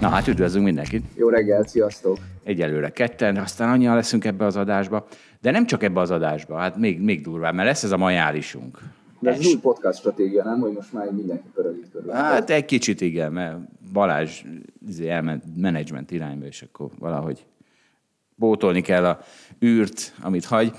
Na hát üdvözlünk mindenkit. Jó reggelt, sziasztok! Egyelőre ketten, aztán annyian leszünk ebbe az adásba. De nem csak ebbe az adásba, hát még, még durvább, mert lesz ez a majálisunk. De ez új podcast stratégia, nem? Hogy most már mindenki pörögít körül. Hát egy kicsit igen, mert Balázs izé, elment menedzsment irányba, és akkor valahogy bótolni kell a űrt, amit hagy.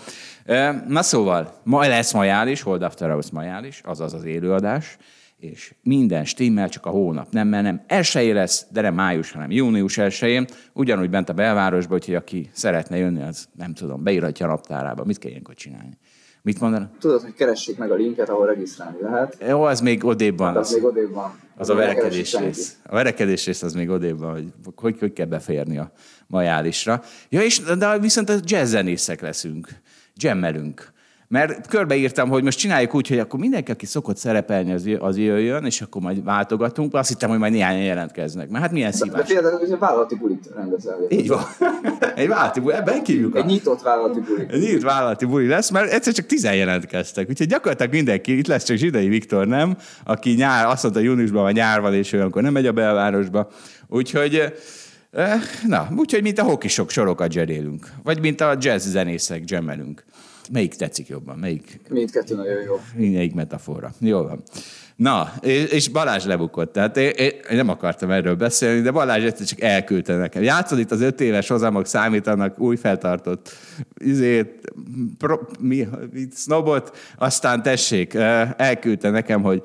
Na szóval, ma lesz majális, Hold After Hours majális, azaz az élőadás és minden stimmel, csak a hónap nem, mert nem elsőjé lesz, de nem május, hanem június elsőjén, ugyanúgy bent a belvárosban, hogy aki szeretne jönni, az nem tudom, beírhatja a naptárába. Mit kell ilyenkor csinálni? Mit mondanak? Tudod, hogy keressék meg a linket, ahol regisztrálni lehet. Jó, az még odébb van. Az, az még odébb van. Az, az a verekedés rész. A verekedés rész az még odébb van, hogy hogy, hogy kell beférni a majálisra. Ja, és de viszont a jazz zenészek leszünk. Jammelünk mert körbeírtam, hogy most csináljuk úgy, hogy akkor mindenki, aki szokott szerepelni, az, az jöjjön, és akkor majd váltogatunk. Azt hittem, hogy majd néhányan jelentkeznek. Mert hát milyen szívás. De például egy vállalati bulit rendezel. Így van. egy vállalati buli, ebben kívjuk. Egy nyitott vállalati buli. Egy nyitott vállalati buli lesz, mert egyszer csak tizen jelentkeztek. Úgyhogy gyakorlatilag mindenki, itt lesz csak Zsidai Viktor, nem? Aki nyár, azt mondta, júniusban vagy nyár van, és olyankor nem megy a belvárosba. Úgyhogy eh, Na, úgyhogy mint a hokisok sorokat zserélünk. Vagy mint a jazz zenészek jammelünk. Melyik tetszik jobban? Melyik? Mindkettő nagyon jó. Mindegyik metafora. Jó van. Na, és Balázs lebukott. Tehát én, én nem akartam erről beszélni, de Balázs egyszer csak elküldte nekem. Játszod itt az öt éves hozamok számítanak új feltartott izét, pro, mi, sznobot, aztán tessék, elküldte nekem, hogy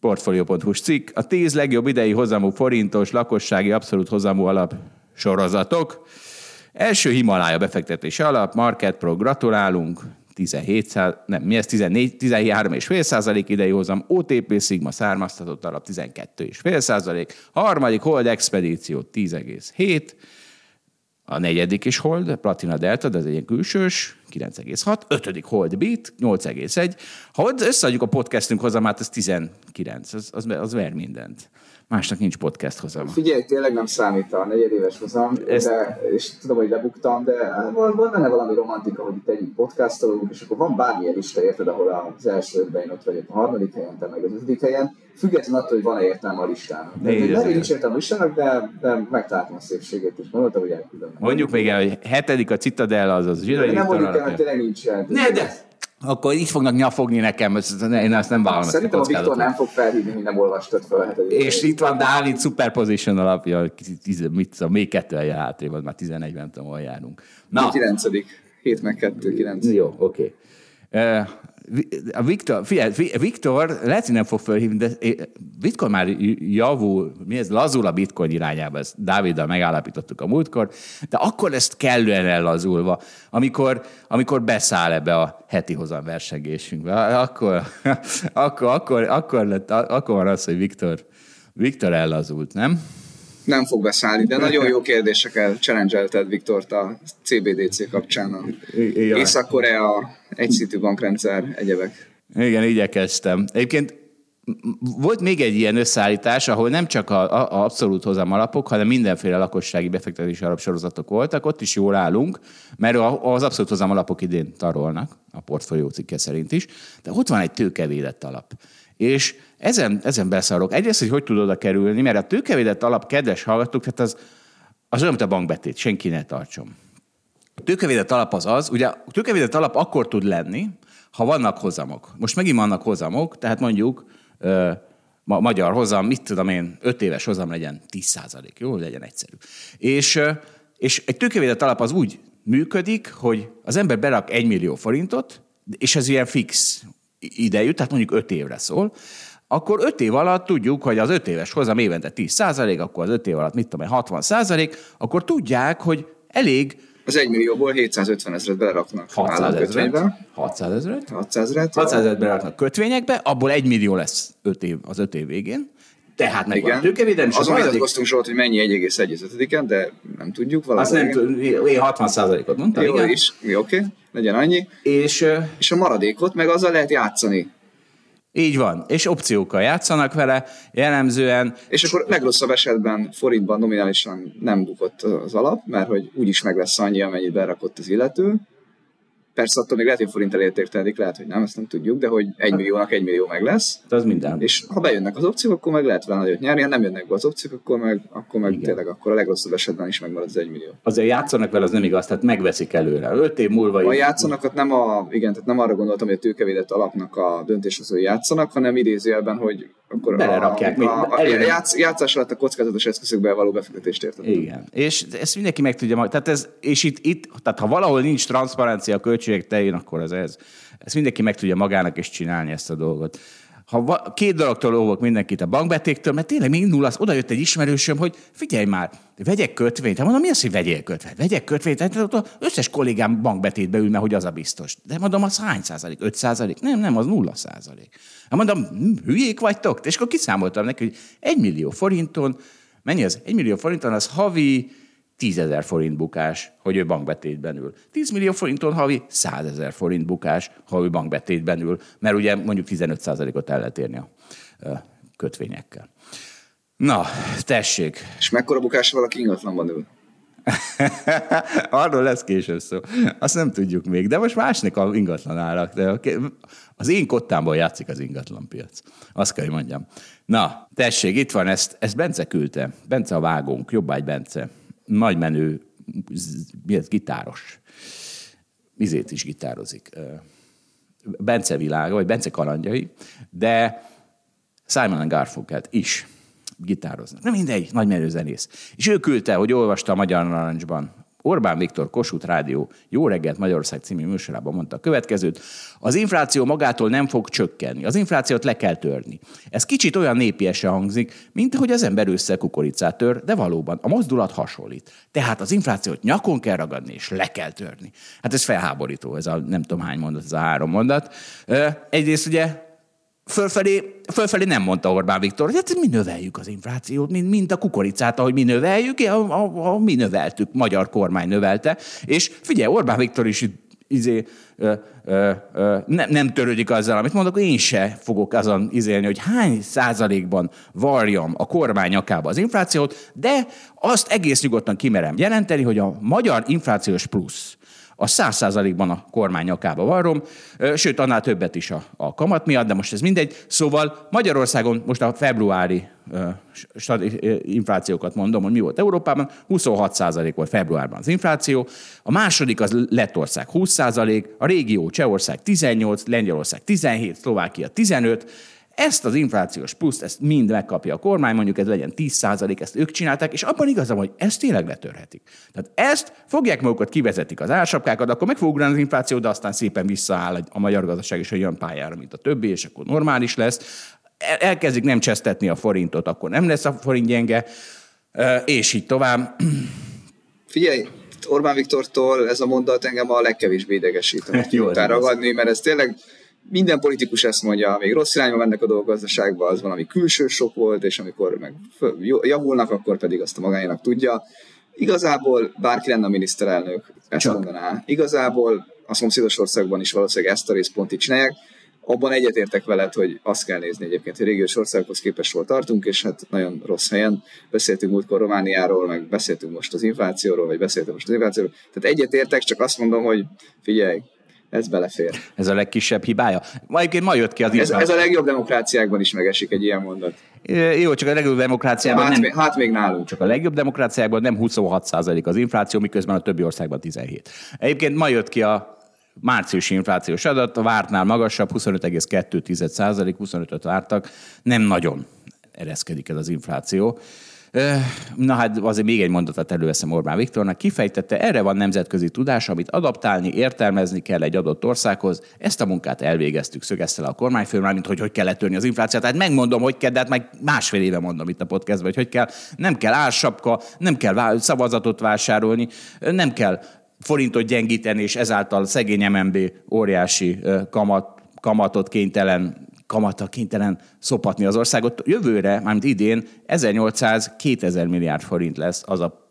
portfolio.hu cikk, a tíz legjobb idei hozamú forintos lakossági abszolút hozamú alap sorozatok. Első Himalája befektetése alap, Market Pro, gratulálunk, 17, nem, mi ez? 14, 13,5 százalék idei hozam, OTP Sigma származtatott alap 12,5 százalék, harmadik Hold Expedíció 10,7, a negyedik is Hold, Platina Delta, de ez egy ilyen külsős, 9,6, ötödik Hold Beat, 8,1. Ha összeadjuk a podcastünk hozamát, ez 19, az, az, az ver mindent másnak nincs podcast hozam. Figyelj, tényleg nem számít a negyedéves hozam, Ezt... de, és tudom, hogy lebuktam, de van, van benne valami romantika, hogy itt egyik podcastolunk, és akkor van bármilyen lista, érted, ahol az első ötben én ott vagyok a harmadik helyen, te meg az ötödik helyen, függetlenül attól, hogy van-e értelme a listának. Lehet, nincs értelme a listának, de, de megtaláltam a szépségét, és mondtam, hogy elküldöm. Mondjuk még el, hogy hetedik a Citadel, az az zsidai. Nem mondjuk el, hogy tényleg nincs. Ne, de akkor így fognak nyafogni nekem, én ezt nem vállalom. Szerintem a Viktor nem fog felhívni, hogy nem olvastad fel a hetedik. És itt van Dávid Superposition alapja, mit tudom, még kettő helyen hátrébb, már 11 nem tudom, hol járunk. Na. 9. 7 meg 2, 9. Jó, oké. Okay. A Viktor, figyelj, Viktor lehet, hogy nem fog felhívni, de Bitcoin már javul, mi ez, lazul a Bitcoin irányába, ezt Dáviddal megállapítottuk a múltkor, de akkor ezt kellően ellazulva, amikor, amikor beszáll ebbe a heti hozam versengésünkbe, akkor, akkor, akkor, akkor, lett, akkor van az, hogy Viktor, Viktor ellazult, nem? Nem fog beszállni, de nagyon jó kérdésekkel challenge Viktort a CBDC kapcsán. Észak-Korea, egyszintű bankrendszer, egyebek. Igen, igyekeztem. Egyébként volt még egy ilyen összeállítás, ahol nem csak a, a, a abszolút hozam alapok, hanem mindenféle lakossági befektetési alapsorozatok voltak, ott is jól állunk, mert az abszolút hozam alapok idén tarolnak, a portfólió cikke szerint is, de ott van egy tőkevédett alap. És ezen, ezen beszarok. Egyrészt, hogy hogy tud oda kerülni, mert a tőkevédett alap, kedves hallgatók, tehát az, az olyan, mint a bankbetét, senki ne tartson. A tőkevédett alap az az, ugye a tőkevédett alap akkor tud lenni, ha vannak hozamok. Most megint vannak hozamok, tehát mondjuk ö, ma, magyar hozam, mit tudom én, 5 éves hozam legyen 10 százalék, jó, legyen egyszerű. És, és egy tőkevédett alap az úgy működik, hogy az ember berak 1 millió forintot, és ez ilyen fix idejű, tehát mondjuk 5 évre szól, akkor 5 év alatt tudjuk, hogy az 5 éves hozam évente 10 százalék, akkor az 5 év alatt mit tudom 60 százalék, akkor tudják, hogy elég Az 1 millióból 750 ezeret beleraknak 600 államkötvénybe. ezeret. 600 ezeret. 600 ezeret. 600 ezeret beraknak kötvényekbe, abból 1 millió lesz 5 év, az 5 év végén. Tehát meg van Igen. tőkevédelem, és a Azon vitatkoztunk Zsolt, hogy mennyi 1,1-en, de nem tudjuk azt valami. nem tudom, én 60 százalékot mondtam, Jó igen. is, mi oké, legyen annyi. És És a maradékot meg azzal lehet játszani. Így van, és opciókkal játszanak vele, jellemzően És akkor legrosszabb esetben forintban nominálisan nem bukott az alap, mert hogy úgyis meg lesz annyi, amennyit berakott az illető. Persze attól még lehet, hogy forint elértéktelenik, lehet, hogy nem, ezt nem tudjuk, de hogy egy milliónak egy millió meg lesz. az minden. És ha bejönnek az opciók, akkor meg lehet vele nagyot nyerni, ha nem jönnek be az opciók, akkor meg, akkor meg Igen. tényleg akkor a legrosszabb esetben is megmarad az egy millió. Azért játszanak vele, az nem igaz, tehát megveszik előre. 5 év múlva A így- játszanak, ott nem, a, igen, tehát nem arra gondoltam, hogy a tőkevédett alapnak a döntéshozói játszanak, hanem idézőjelben, hogy akkor Belerakják, a, még a, a, előre. játsz, játszás alatt a kockázatos eszközökbe való befektetést érted. Igen. És ezt mindenki meg tudja. Tehát ez, és itt, itt, tehát ha valahol nincs transzparencia a költségek tején, akkor az ez. Ezt mindenki meg tudja magának is csinálni ezt a dolgot. Ha két dologtól óvok mindenkit a bankbetéktől, mert tényleg még indul az, oda jött egy ismerősöm, hogy figyelj már, vegyek kötvényt. Hát mondom, mi az, hogy vegyél kötvényt? Vegyek kötvényt. Hát ott összes kollégám bankbetétbe ül, mert hogy az a biztos. De mondom, az hány százalék? 5 százalék? Nem, nem, az nulla százalék. Hát mondom, hm, hülyék vagytok? És akkor kiszámoltam neki, hogy egy millió forinton, mennyi az? Egy millió forinton az havi 10 ezer forint bukás, hogy ő bankbetétben ül. 10 millió forinton havi 100 ezer forint bukás, ha ő bankbetétben ül, mert ugye mondjuk 15%-ot el lehet érni a kötvényekkel. Na, tessék. És mekkora bukás valaki ingatlanban ül? Arról lesz később szó. Azt nem tudjuk még, de most másnak a ingatlan árak. De az én kottámból játszik az ingatlanpiac. Azt kell, hogy mondjam. Na, tessék, itt van, ezt, ezt Bence küldte. Bence a vágónk, jobbágy Bence. Nagy menő, mi gitáros. Izét is gitározik. Bence világa, vagy Bence kalandjai, de Simon Garfunkel is gitároznak. Nem mindegy, nagy menő zenész. És ő küldte, hogy olvasta a Magyar Narancsban. Orbán Viktor Kossuth Rádió Jó reggelt Magyarország című műsorában mondta a következőt. Az infláció magától nem fog csökkenni. Az inflációt le kell törni. Ez kicsit olyan népiesen hangzik, mint hogy az ember össze kukoricát tör, de valóban a mozdulat hasonlít. Tehát az inflációt nyakon kell ragadni, és le kell törni. Hát ez felháborító, ez a nem tudom hány mondat, ez a három mondat. Egyrészt ugye Fölfelé, fölfelé nem mondta Orbán Viktor, hogy hát mi növeljük az inflációt, mint, mint a kukoricát, ahogy mi növeljük, a, a, a, mi növeltük, magyar kormány növelte. És figyelj, Orbán Viktor is izé, ö, ö, ö, nem, nem törődik azzal, amit mondok, én se fogok azon izélni, hogy hány százalékban varjam a kormány nyakába az inflációt, de azt egész nyugodtan kimerem jelenteni, hogy a magyar inflációs plusz a száz százalékban a kormány nyakába varrom, sőt, annál többet is a, a kamat miatt, de most ez mindegy. Szóval Magyarországon most a februári inflációkat mondom, hogy mi volt Európában, 26 százalék volt februárban az infláció, a második az Lettország 20 százalék, a régió Csehország 18, Lengyelország 17, Szlovákia 15, ezt az inflációs pluszt, ezt mind megkapja a kormány, mondjuk ez legyen 10 százalék, ezt ők csinálták, és abban igazam, hogy ezt tényleg letörhetik. Tehát ezt fogják magukat, kivezetik az ársapkákat, akkor meg fog ugrani az infláció, de aztán szépen visszaáll a magyar gazdaság is olyan pályára, mint a többi, és akkor normális lesz. El- Elkezdik nem csesztetni a forintot, akkor nem lesz a forint gyenge, és így tovább. Figyelj, Orbán Viktortól ez a mondat engem a legkevésbé idegesít, amit ragadni, mert ez tényleg minden politikus ezt mondja, még rossz irányba mennek a dolgok gazdaságba, az valami külső sok volt, és amikor meg javulnak, akkor pedig azt a magáénak tudja. Igazából bárki lenne a miniszterelnök, ezt Csak. mondaná. Igazából a szomszédos országban is valószínűleg ezt a részt pont így csinálják. Abban egyetértek veled, hogy azt kell nézni egyébként, hogy régiós országokhoz képest hol tartunk, és hát nagyon rossz helyen. Beszéltünk múltkor Romániáról, meg beszéltünk most az inflációról, vagy beszéltünk most az inflációról. Tehát egyetértek, csak azt mondom, hogy figyelj, ez belefér. Ez a legkisebb hibája. Ma egyébként ma jött ki az Ez, ez a legjobb demokráciákban is megesik egy ilyen mondat. Jó, csak a legjobb demokráciában Hát, nem, még, hát még nálunk. Csak a legjobb demokráciákban nem 26% az infláció, miközben a többi országban 17. Egyébként ma jött ki a márciusi inflációs adat, a vártnál magasabb, 25,2%, 25-öt vártak. Nem nagyon ereszkedik ez az infláció. Na hát azért még egy mondatot előveszem Orbán Viktornak. Kifejtette, erre van nemzetközi tudás, amit adaptálni, értelmezni kell egy adott országhoz. Ezt a munkát elvégeztük, szögezte le a kormányfő, mint hogy hogy kell letörni az inflációt. Tehát megmondom, hogy kell, de hát meg másfél éve mondom itt a podcastban, hogy hogy kell. Nem kell ársapka, nem kell szavazatot vásárolni, nem kell forintot gyengíteni, és ezáltal szegény MNB óriási kamat, kamatot kénytelen kamata kénytelen szopatni az országot. Jövőre, mármint idén 1800-2000 milliárd forint lesz az a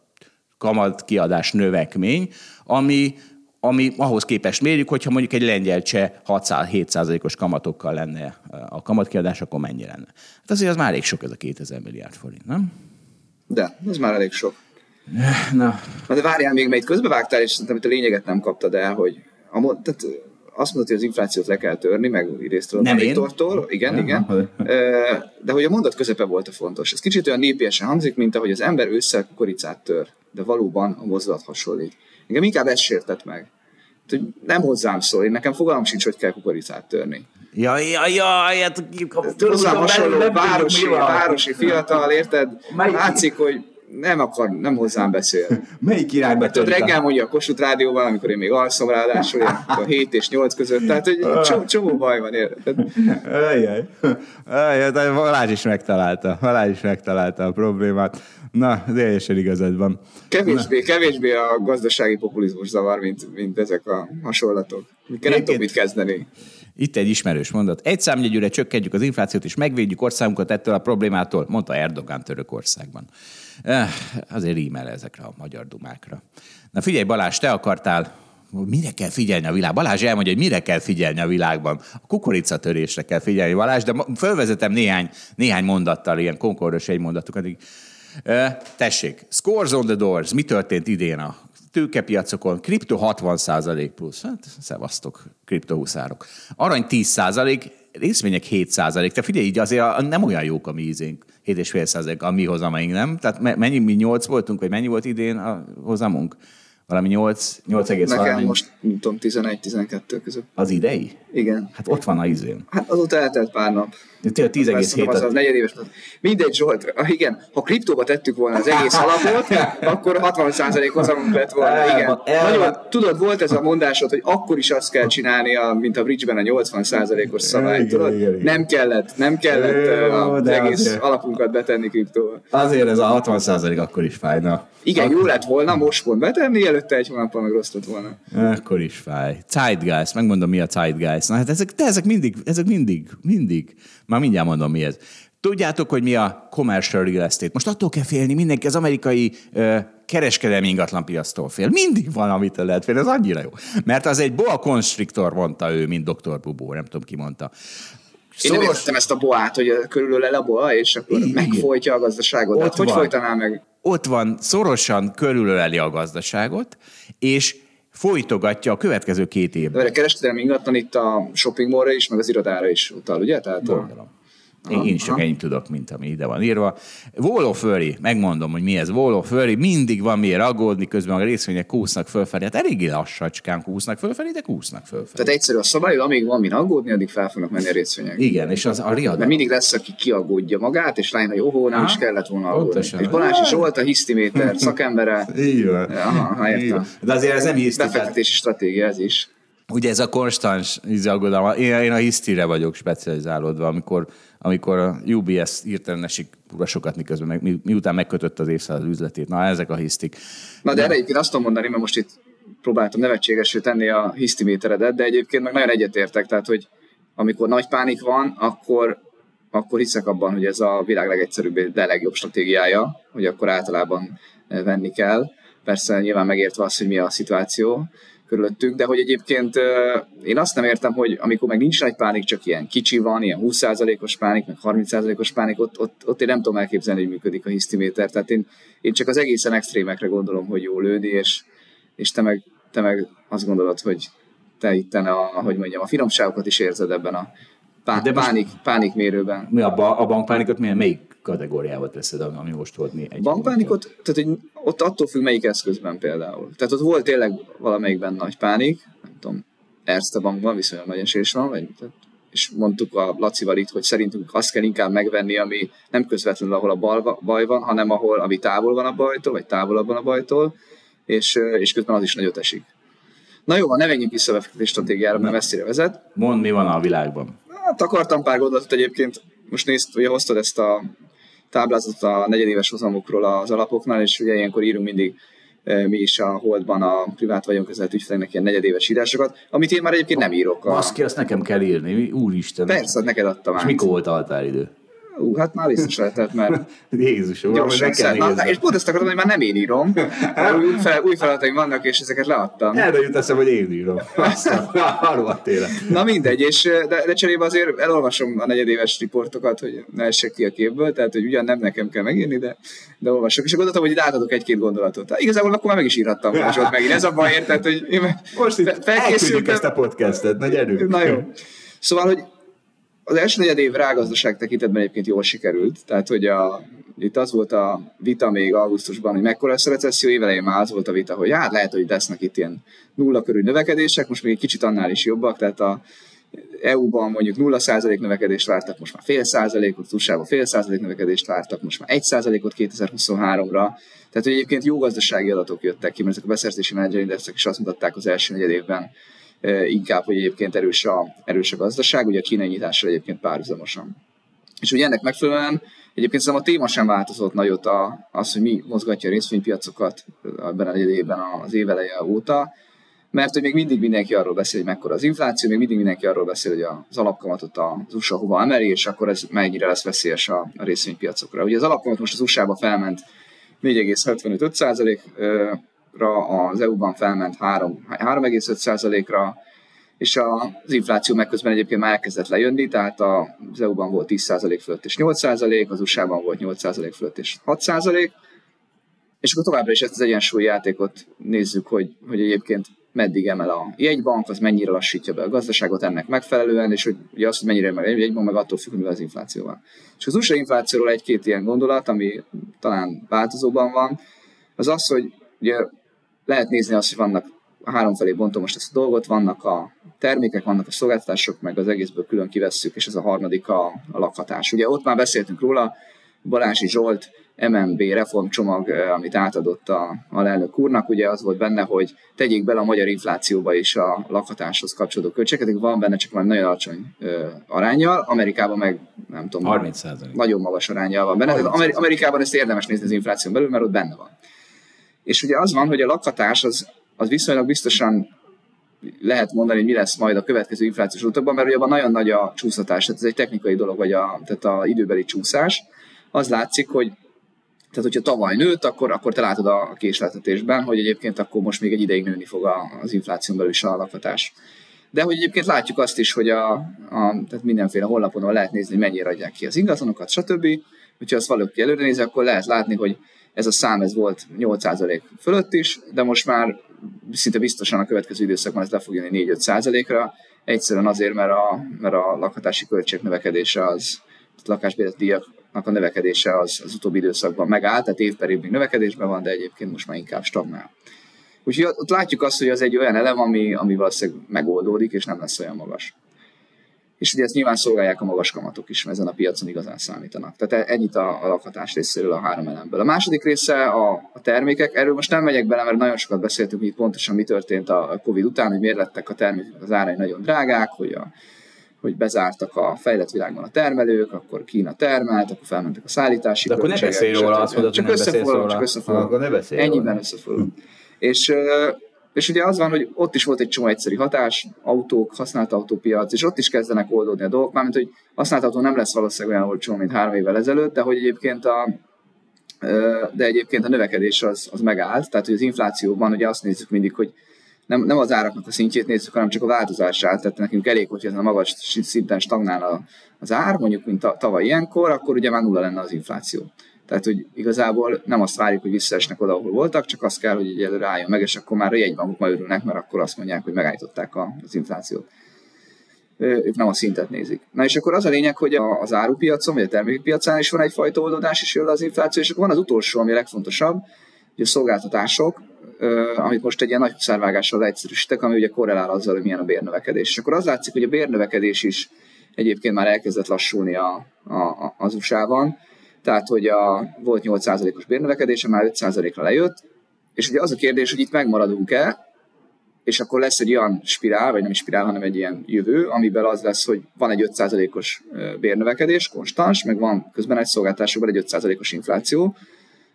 kamat kiadás növekmény, ami, ami ahhoz képest mérjük, hogyha mondjuk egy lengyel cseh 600-700-os kamatokkal lenne a kamatkiadás, akkor mennyi lenne? Hát azért az már elég sok ez a 2000 milliárd forint, nem? De, ez már elég sok. Na. Na de várjál még, mert közbevágtál, és szerintem itt a lényeget nem kaptad el, hogy a, tehát azt mondod, hogy az inflációt le kell törni, meg idézt a Viktortól, igen, igen, de hogy a mondat közepe volt a fontos. Ez kicsit olyan népiesen hangzik, mint ahogy az ember ősszel kukoricát tör, de valóban a mozdulat hasonlít. Engem inkább ez sértett meg. hogy nem hozzám szól, én nekem fogalmam sincs, hogy kell kukoricát törni. Ja, ja, ja, hát... Hozzám hasonló városi, városi fiatal, érted? Látszik, hogy nem akar, nem hozzám beszél. Melyik irányba Tudod, reggel mondja a Kossuth Rádióban, amikor én még alszom ráadásul, a 7 és 8 között, tehát egy csomó, csomó baj van, érted? Ajjaj, de Valázs is megtalálta. Valázs is megtalálta a problémát. Na, teljesen igazad van. Kevésbé, Na. kevésbé a gazdasági populizmus zavar, mint, mint ezek a hasonlatok. Mikor nem tudok mit kezdeni. Itt egy ismerős mondat. Egy számjegyűre csökkentjük az inflációt, és megvédjük országunkat ettől a problémától, mondta Erdogán Törökországban. Eh, azért rímel ezekre a magyar dumákra. Na figyelj Balázs, te akartál mire kell figyelni a világ? Balázs elmondja, hogy mire kell figyelni a világban. A kukoricatörésre kell figyelni, Balázs, de felvezetem néhány, néhány mondattal, ilyen konkordos egy mondatuk. Eh, tessék, scores on the doors, mi történt idén a tőkepiacokon? Kripto 60% plusz, hát szevasztok, kriptohuszárok. Arany 10 részvények 7 Te figyelj, így azért nem olyan jók a mi ízénk. 7,5 a mi hozamaink, nem? Tehát mennyi, mi 8 voltunk, vagy mennyi volt idén a hozamunk? valami 8, 8,3. Nekem most, nem tudom, 11-12 között. Az idei? Igen. Hát ott van a izén. Hát azóta eltelt pár nap. De 10,7. Az a negyedéves. Mindegy, Zsolt, ah, igen, ha kriptóba tettük volna az egész alapot, akkor 60% hozamunk lett volna. Igen. Nagyon, tudod, volt ez a mondásod, hogy akkor is azt kell csinálni, mint a bridge-ben a 80%-os szabály. Tudod? Nem kellett, nem kellett Jó, az egész alapunkat betenni kriptóba. Azért ez a 60% akkor is fájna. Igen, jó lett volna most pont betenni, előtte egy hónappal meg rossz lett volna. Akkor is fáj. Zeitgeist, megmondom mi a Zeitgeist. Na hát ezek, de ezek mindig, ezek mindig, mindig. Már mindjárt mondom mi ez. Tudjátok, hogy mi a commercial real estate? Most attól kell félni, mindenki az amerikai ö, kereskedelmi ingatlanpiasztól fél. Mindig van, amit lehet félni, ez annyira jó. Mert az egy boa constrictor, mondta ő, mint Dr. Bubó, nem tudom ki mondta. Én nem értettem ezt a boát, hogy körülöle a boa, és akkor Igen. megfolytja a gazdaságot. Hát Ott hogy folytaná meg? Ott van, szorosan körülöleli a gazdaságot, és folytogatja a következő két évben. De a kereskedelmi ingatlan itt a shopping mallra is, meg az irodára is utal, ugye? Tehát Gondolom. Én, én csak ennyit tudok, mint ami ide van írva. Wall of Fury, megmondom, hogy mi ez. Wall of Fury, mindig van miért aggódni, közben a részvények kúsznak fölfelé. Hát eléggé lassacskán kúsznak fölfelé, de kúsznak fölfelé. Tehát egyszerű a szabály, amíg van min aggódni, addig fel fognak menni a részvények. Igen, és az a riadó. Mert mindig lesz, aki kiaggódja magát, és rájön, hogy jó, nem Aha. is kellett volna aggódni. És Balázs is volt a hisztiméter szakembere. Így van. Aha, értem. De azért ez nem hiszti. Befektetési stratégia ez is. Ugye ez a konstans izgalgodalma. Én, én a hisztire vagyok specializálódva, amikor amikor a UBS hirtelen esik urasokat, miközben meg, mi, miután megkötött az évszázad üzletét. Na, ezek a hisztik. Na, de, de... erre egyébként azt tudom mondani, mert most itt próbáltam nevetségesre tenni a hisztiméteredet, de egyébként meg nagyon egyetértek, tehát, hogy amikor nagy pánik van, akkor, akkor hiszek abban, hogy ez a világ legegyszerűbb, de legjobb stratégiája, hogy akkor általában venni kell. Persze nyilván megértve azt, hogy mi a szituáció, körülöttük, de hogy egyébként én azt nem értem, hogy amikor meg nincs nagy pánik, csak ilyen kicsi van, ilyen 20%-os pánik, meg 30%-os pánik, ott, ott, ott én nem tudom elképzelni, hogy működik a hisztiméter. Tehát én, én csak az egészen extrémekre gondolom, hogy jó lőni, és, és te, meg, te meg azt gondolod, hogy te itten a, hogy mondjam, a finomságokat is érzed ebben a pá, de pánik, pánikmérőben. Mi a, a bankpánikot milyen, melyik kategóriába teszed, ami most mi egy Bankpánikot, tehát hogy ott attól függ, melyik eszközben például. Tehát ott volt tényleg valamelyikben nagy pánik, nem tudom, Erste Bankban viszonylag nagy esés van, vagy, tehát, és mondtuk a Lacival itt, hogy szerintünk azt kell inkább megvenni, ami nem közvetlenül ahol a bal, baj van, hanem ahol, ami távol van a bajtól, vagy távolabb van a bajtól, és, és közben az is nagyot esik. Na jó, ne menjünk vissza a befektetés stratégiára, mert messzire vezet. Mond, mi van a világban? Hát akartam pár gondolatot egyébként. Most nézd, ugye hoztad ezt a táblázatot a negyedéves hozamokról az alapoknál, és ugye ilyenkor írunk mindig mi is a Holdban a privát vagyonkezelt ügyfeleknek ilyen negyedéves írásokat, amit én már egyébként nem írok. A... Baszki, azt nekem kell írni, úristen. Persze, neked adtam És mikor volt a határidő? Ú, hát már biztos lehetett, mert... Jézusom, gyorsan. Na, és pont ezt akarom, hogy már nem én írom. új, fel, új feladataim vannak, és ezeket leadtam. Erre jut eszem, hogy én írom. Arról tényleg. Na mindegy, és de, de cserébe azért elolvasom a negyedéves riportokat, hogy ne essek ki a képből, tehát hogy ugyan nem nekem kell megírni, de, de olvasok. És gondoltam, hogy itt átadok egy-két gondolatot. Hát, igazából akkor már meg is írhattam másod megint. Ez a baj, érted, hogy én Most itt felkészültem. ezt a podcastet, nagy erő. Na jó. Szóval, hogy az első negyed év rágazdaság tekintetben egyébként jól sikerült, tehát hogy a, itt az volt a vita még augusztusban, hogy mekkora lesz a recesszió, évelején már az volt a vita, hogy hát lehet, hogy lesznek itt ilyen nulla körül növekedések, most még egy kicsit annál is jobbak, tehát a EU-ban mondjuk 0% növekedést vártak, most már fél százalékot, USA-ban fél százalék növekedést vártak, most már 1 százalékot 2023-ra. Tehát, hogy egyébként jó gazdasági adatok jöttek ki, mert ezek a beszerzési menedzserindexek is azt mutatták az első negyed évben, inkább, hogy egyébként erős a, erős a gazdaság, ugye a kínai nyitással egyébként párhuzamosan. És ugye ennek megfelelően egyébként szerintem a téma sem változott nagyot a, az, hogy mi mozgatja a részvénypiacokat ebben a évben az éveleje óta, mert hogy még mindig mindenki arról beszél, hogy mekkora az infláció, még mindig mindenki arról beszél, hogy az alapkamatot az USA hova emeli, és akkor ez mennyire lesz veszélyes a, a részvénypiacokra. Ugye az alapkamat most az USA-ba felment 4,75 ra az EU-ban felment 3,5%-ra, és az infláció megközben egyébként már elkezdett lejönni, tehát az EU-ban volt 10% fölött és 8%, az USA-ban volt 8% fölött és 6%, és akkor továbbra is ezt az egyensúlyi játékot nézzük, hogy, hogy egyébként meddig emel a jegybank, az mennyire lassítja be a gazdaságot ennek megfelelően, és hogy ugye azt, hogy mennyire emel a jegybank, meg attól függ, hogy az inflációval. És az USA inflációról egy-két ilyen gondolat, ami talán változóban van, az az, hogy ugye lehet nézni azt, hogy vannak a három felé bontom most ezt a dolgot, vannak a termékek, vannak a szolgáltatások, meg az egészből külön kivesszük, és ez a harmadik a, a lakhatás. Ugye ott már beszéltünk róla, Balási Zsolt MNB reformcsomag, amit átadott a, a lelnök úrnak, ugye az volt benne, hogy tegyék bele a magyar inflációba is a lakhatáshoz kapcsolódó költségeket, van benne csak már nagyon alacsony ö, arányjal, Amerikában meg nem tudom, 30% nagyon magas arányjal van benne. Amerikában ezt érdemes nézni az infláción belül, mert ott benne van. És ugye az van, hogy a lakhatás az, az viszonylag biztosan lehet mondani, hogy mi lesz majd a következő inflációs utakban, mert ugye van nagyon nagy a csúszatás, tehát ez egy technikai dolog, vagy a, tehát a időbeli csúszás. Az látszik, hogy tehát, hogyha tavaly nőtt, akkor, akkor te látod a késleltetésben, hogy egyébként akkor most még egy ideig nőni fog az infláción belül is a lakhatás. De hogy egyébként látjuk azt is, hogy a, a, tehát mindenféle honlapon lehet nézni, hogy mennyire adják ki az ingatlanokat, stb. Hogyha azt valaki előre nézi, akkor lehet látni, hogy ez a szám ez volt 8% fölött is, de most már szinte biztosan a következő időszakban ez le fog jönni 4-5%-ra, egyszerűen azért, mert a, mert a lakhatási költség növekedése az, a lakásbérleti díjaknak a növekedése az, az utóbbi időszakban megállt, tehát év per évig növekedésben van, de egyébként most már inkább stagnál. Úgyhogy ott látjuk azt, hogy az egy olyan elem, ami, ami valószínűleg megoldódik, és nem lesz olyan magas és ugye ezt nyilván szolgálják a magas kamatok is, mert ezen a piacon igazán számítanak. Tehát ennyit a, a lakhatás részéről a három elemből. A második része a, a termékek, erről most nem megyek bele, mert nagyon sokat beszéltünk hogy pontosan mi történt a Covid után, hogy miért lettek a termékek az árai nagyon drágák, hogy a, hogy bezártak a fejlett világban a termelők, akkor Kína termelt, akkor felmentek a szállítási De akkor ne beszélj róla, azt mondod, csak összefoglalom, csak összefoglalom. Akkor ne beszélj Ennyiben összefoglalom. És és ugye az van, hogy ott is volt egy csomó egyszerű hatás, autók, használt autópiac, és ott is kezdenek oldódni a dolgok, mármint, hogy használt autó nem lesz valószínűleg olyan olcsó, mint három évvel ezelőtt, de hogy egyébként a, de egyébként a növekedés az, az megállt, tehát hogy az inflációban ugye azt nézzük mindig, hogy nem, nem az áraknak a szintjét nézzük, hanem csak a változását, tehát nekünk elég, hogy ez a magas szinten stagnál az ár, mondjuk mint tavaly ilyenkor, akkor ugye már nulla lenne az infláció. Tehát, hogy igazából nem azt várjuk, hogy visszaesnek oda, ahol voltak, csak azt kell, hogy egyelőre álljon meg, és akkor már a jegybankok majd örülnek, mert akkor azt mondják, hogy megállították az inflációt. Ők nem a szintet nézik. Na és akkor az a lényeg, hogy az árupiacon, vagy a termékpiacán is van egyfajta oldódás, és jön az infláció, és akkor van az utolsó, ami a legfontosabb, hogy a szolgáltatások, amit most egy ilyen nagy szárvágással leegyszerűsítek, ami ugye korrelál azzal, hogy milyen a bérnövekedés. És akkor az látszik, hogy a bérnövekedés is egyébként már elkezdett lassulni a, a, az USA-ban, tehát hogy a, volt 8%-os bérnövekedése, már 5%-ra lejött, és ugye az a kérdés, hogy itt megmaradunk-e, és akkor lesz egy olyan spirál, vagy nem is spirál, hanem egy ilyen jövő, amiben az lesz, hogy van egy 5%-os bérnövekedés, konstans, meg van közben egy szolgáltatásokban egy 5%-os infláció,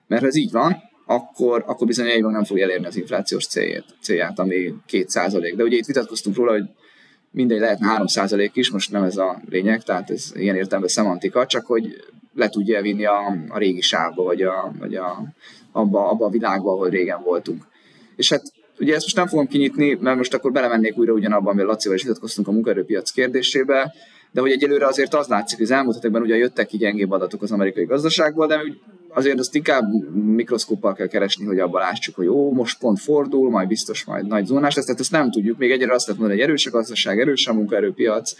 mert ha ez így van, akkor, akkor bizony egy nem fogja elérni az inflációs célját, célját ami 2% De ugye itt vitatkoztunk róla, hogy mindegy lehetne 3 is, most nem ez a lényeg, tehát ez ilyen értelemben szemantika, csak hogy le tudja vinni a, a régi sávba, vagy, a, vagy a, abba, abba a világba, ahol régen voltunk. És hát ugye ezt most nem fogom kinyitni, mert most akkor belemennék újra ugyanabban, amivel Lacival is vitatkoztunk a munkaerőpiac kérdésébe, de hogy egyelőre azért az látszik, hogy az elmúlt hetekben ugye jöttek ki gyengébb adatok az amerikai gazdaságból, de azért azt inkább mikroszkóppal kell keresni, hogy abban lássuk, hogy ó, most pont fordul, majd biztos majd nagy zónás lesz, tehát ezt nem tudjuk. Még egyre azt lehet mondani, hogy erős a gazdaság, erős a munkaerőpiac,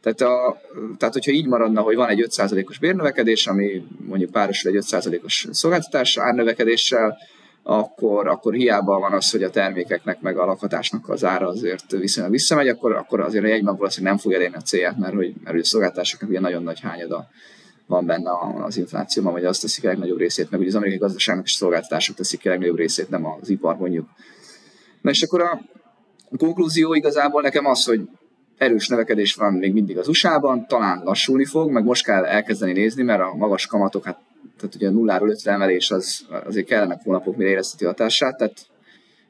tehát, a, tehát, hogyha így maradna, hogy van egy 5%-os bérnövekedés, ami mondjuk párosul egy 5%-os szolgáltatás árnövekedéssel, akkor, akkor hiába van az, hogy a termékeknek meg a lakhatásnak az ára azért viszonylag visszamegy, akkor, akkor azért a jegyben valószínűleg nem fog elérni a célját, mert hogy, mert hogy a szolgáltatásoknak ugye nagyon nagy hányada van benne az inflációban, vagy azt teszik a legnagyobb részét, meg ugye az amerikai gazdaságnak is szolgáltatások teszik a legnagyobb részét, nem az ipar mondjuk. Na és akkor a konklúzió igazából nekem az, hogy erős növekedés van még mindig az USA-ban, talán lassulni fog, meg most kell elkezdeni nézni, mert a magas kamatok, hát tehát ugye a nulláról ötre emelés az, azért kellenek hónapok, mire érezteti hatását, tehát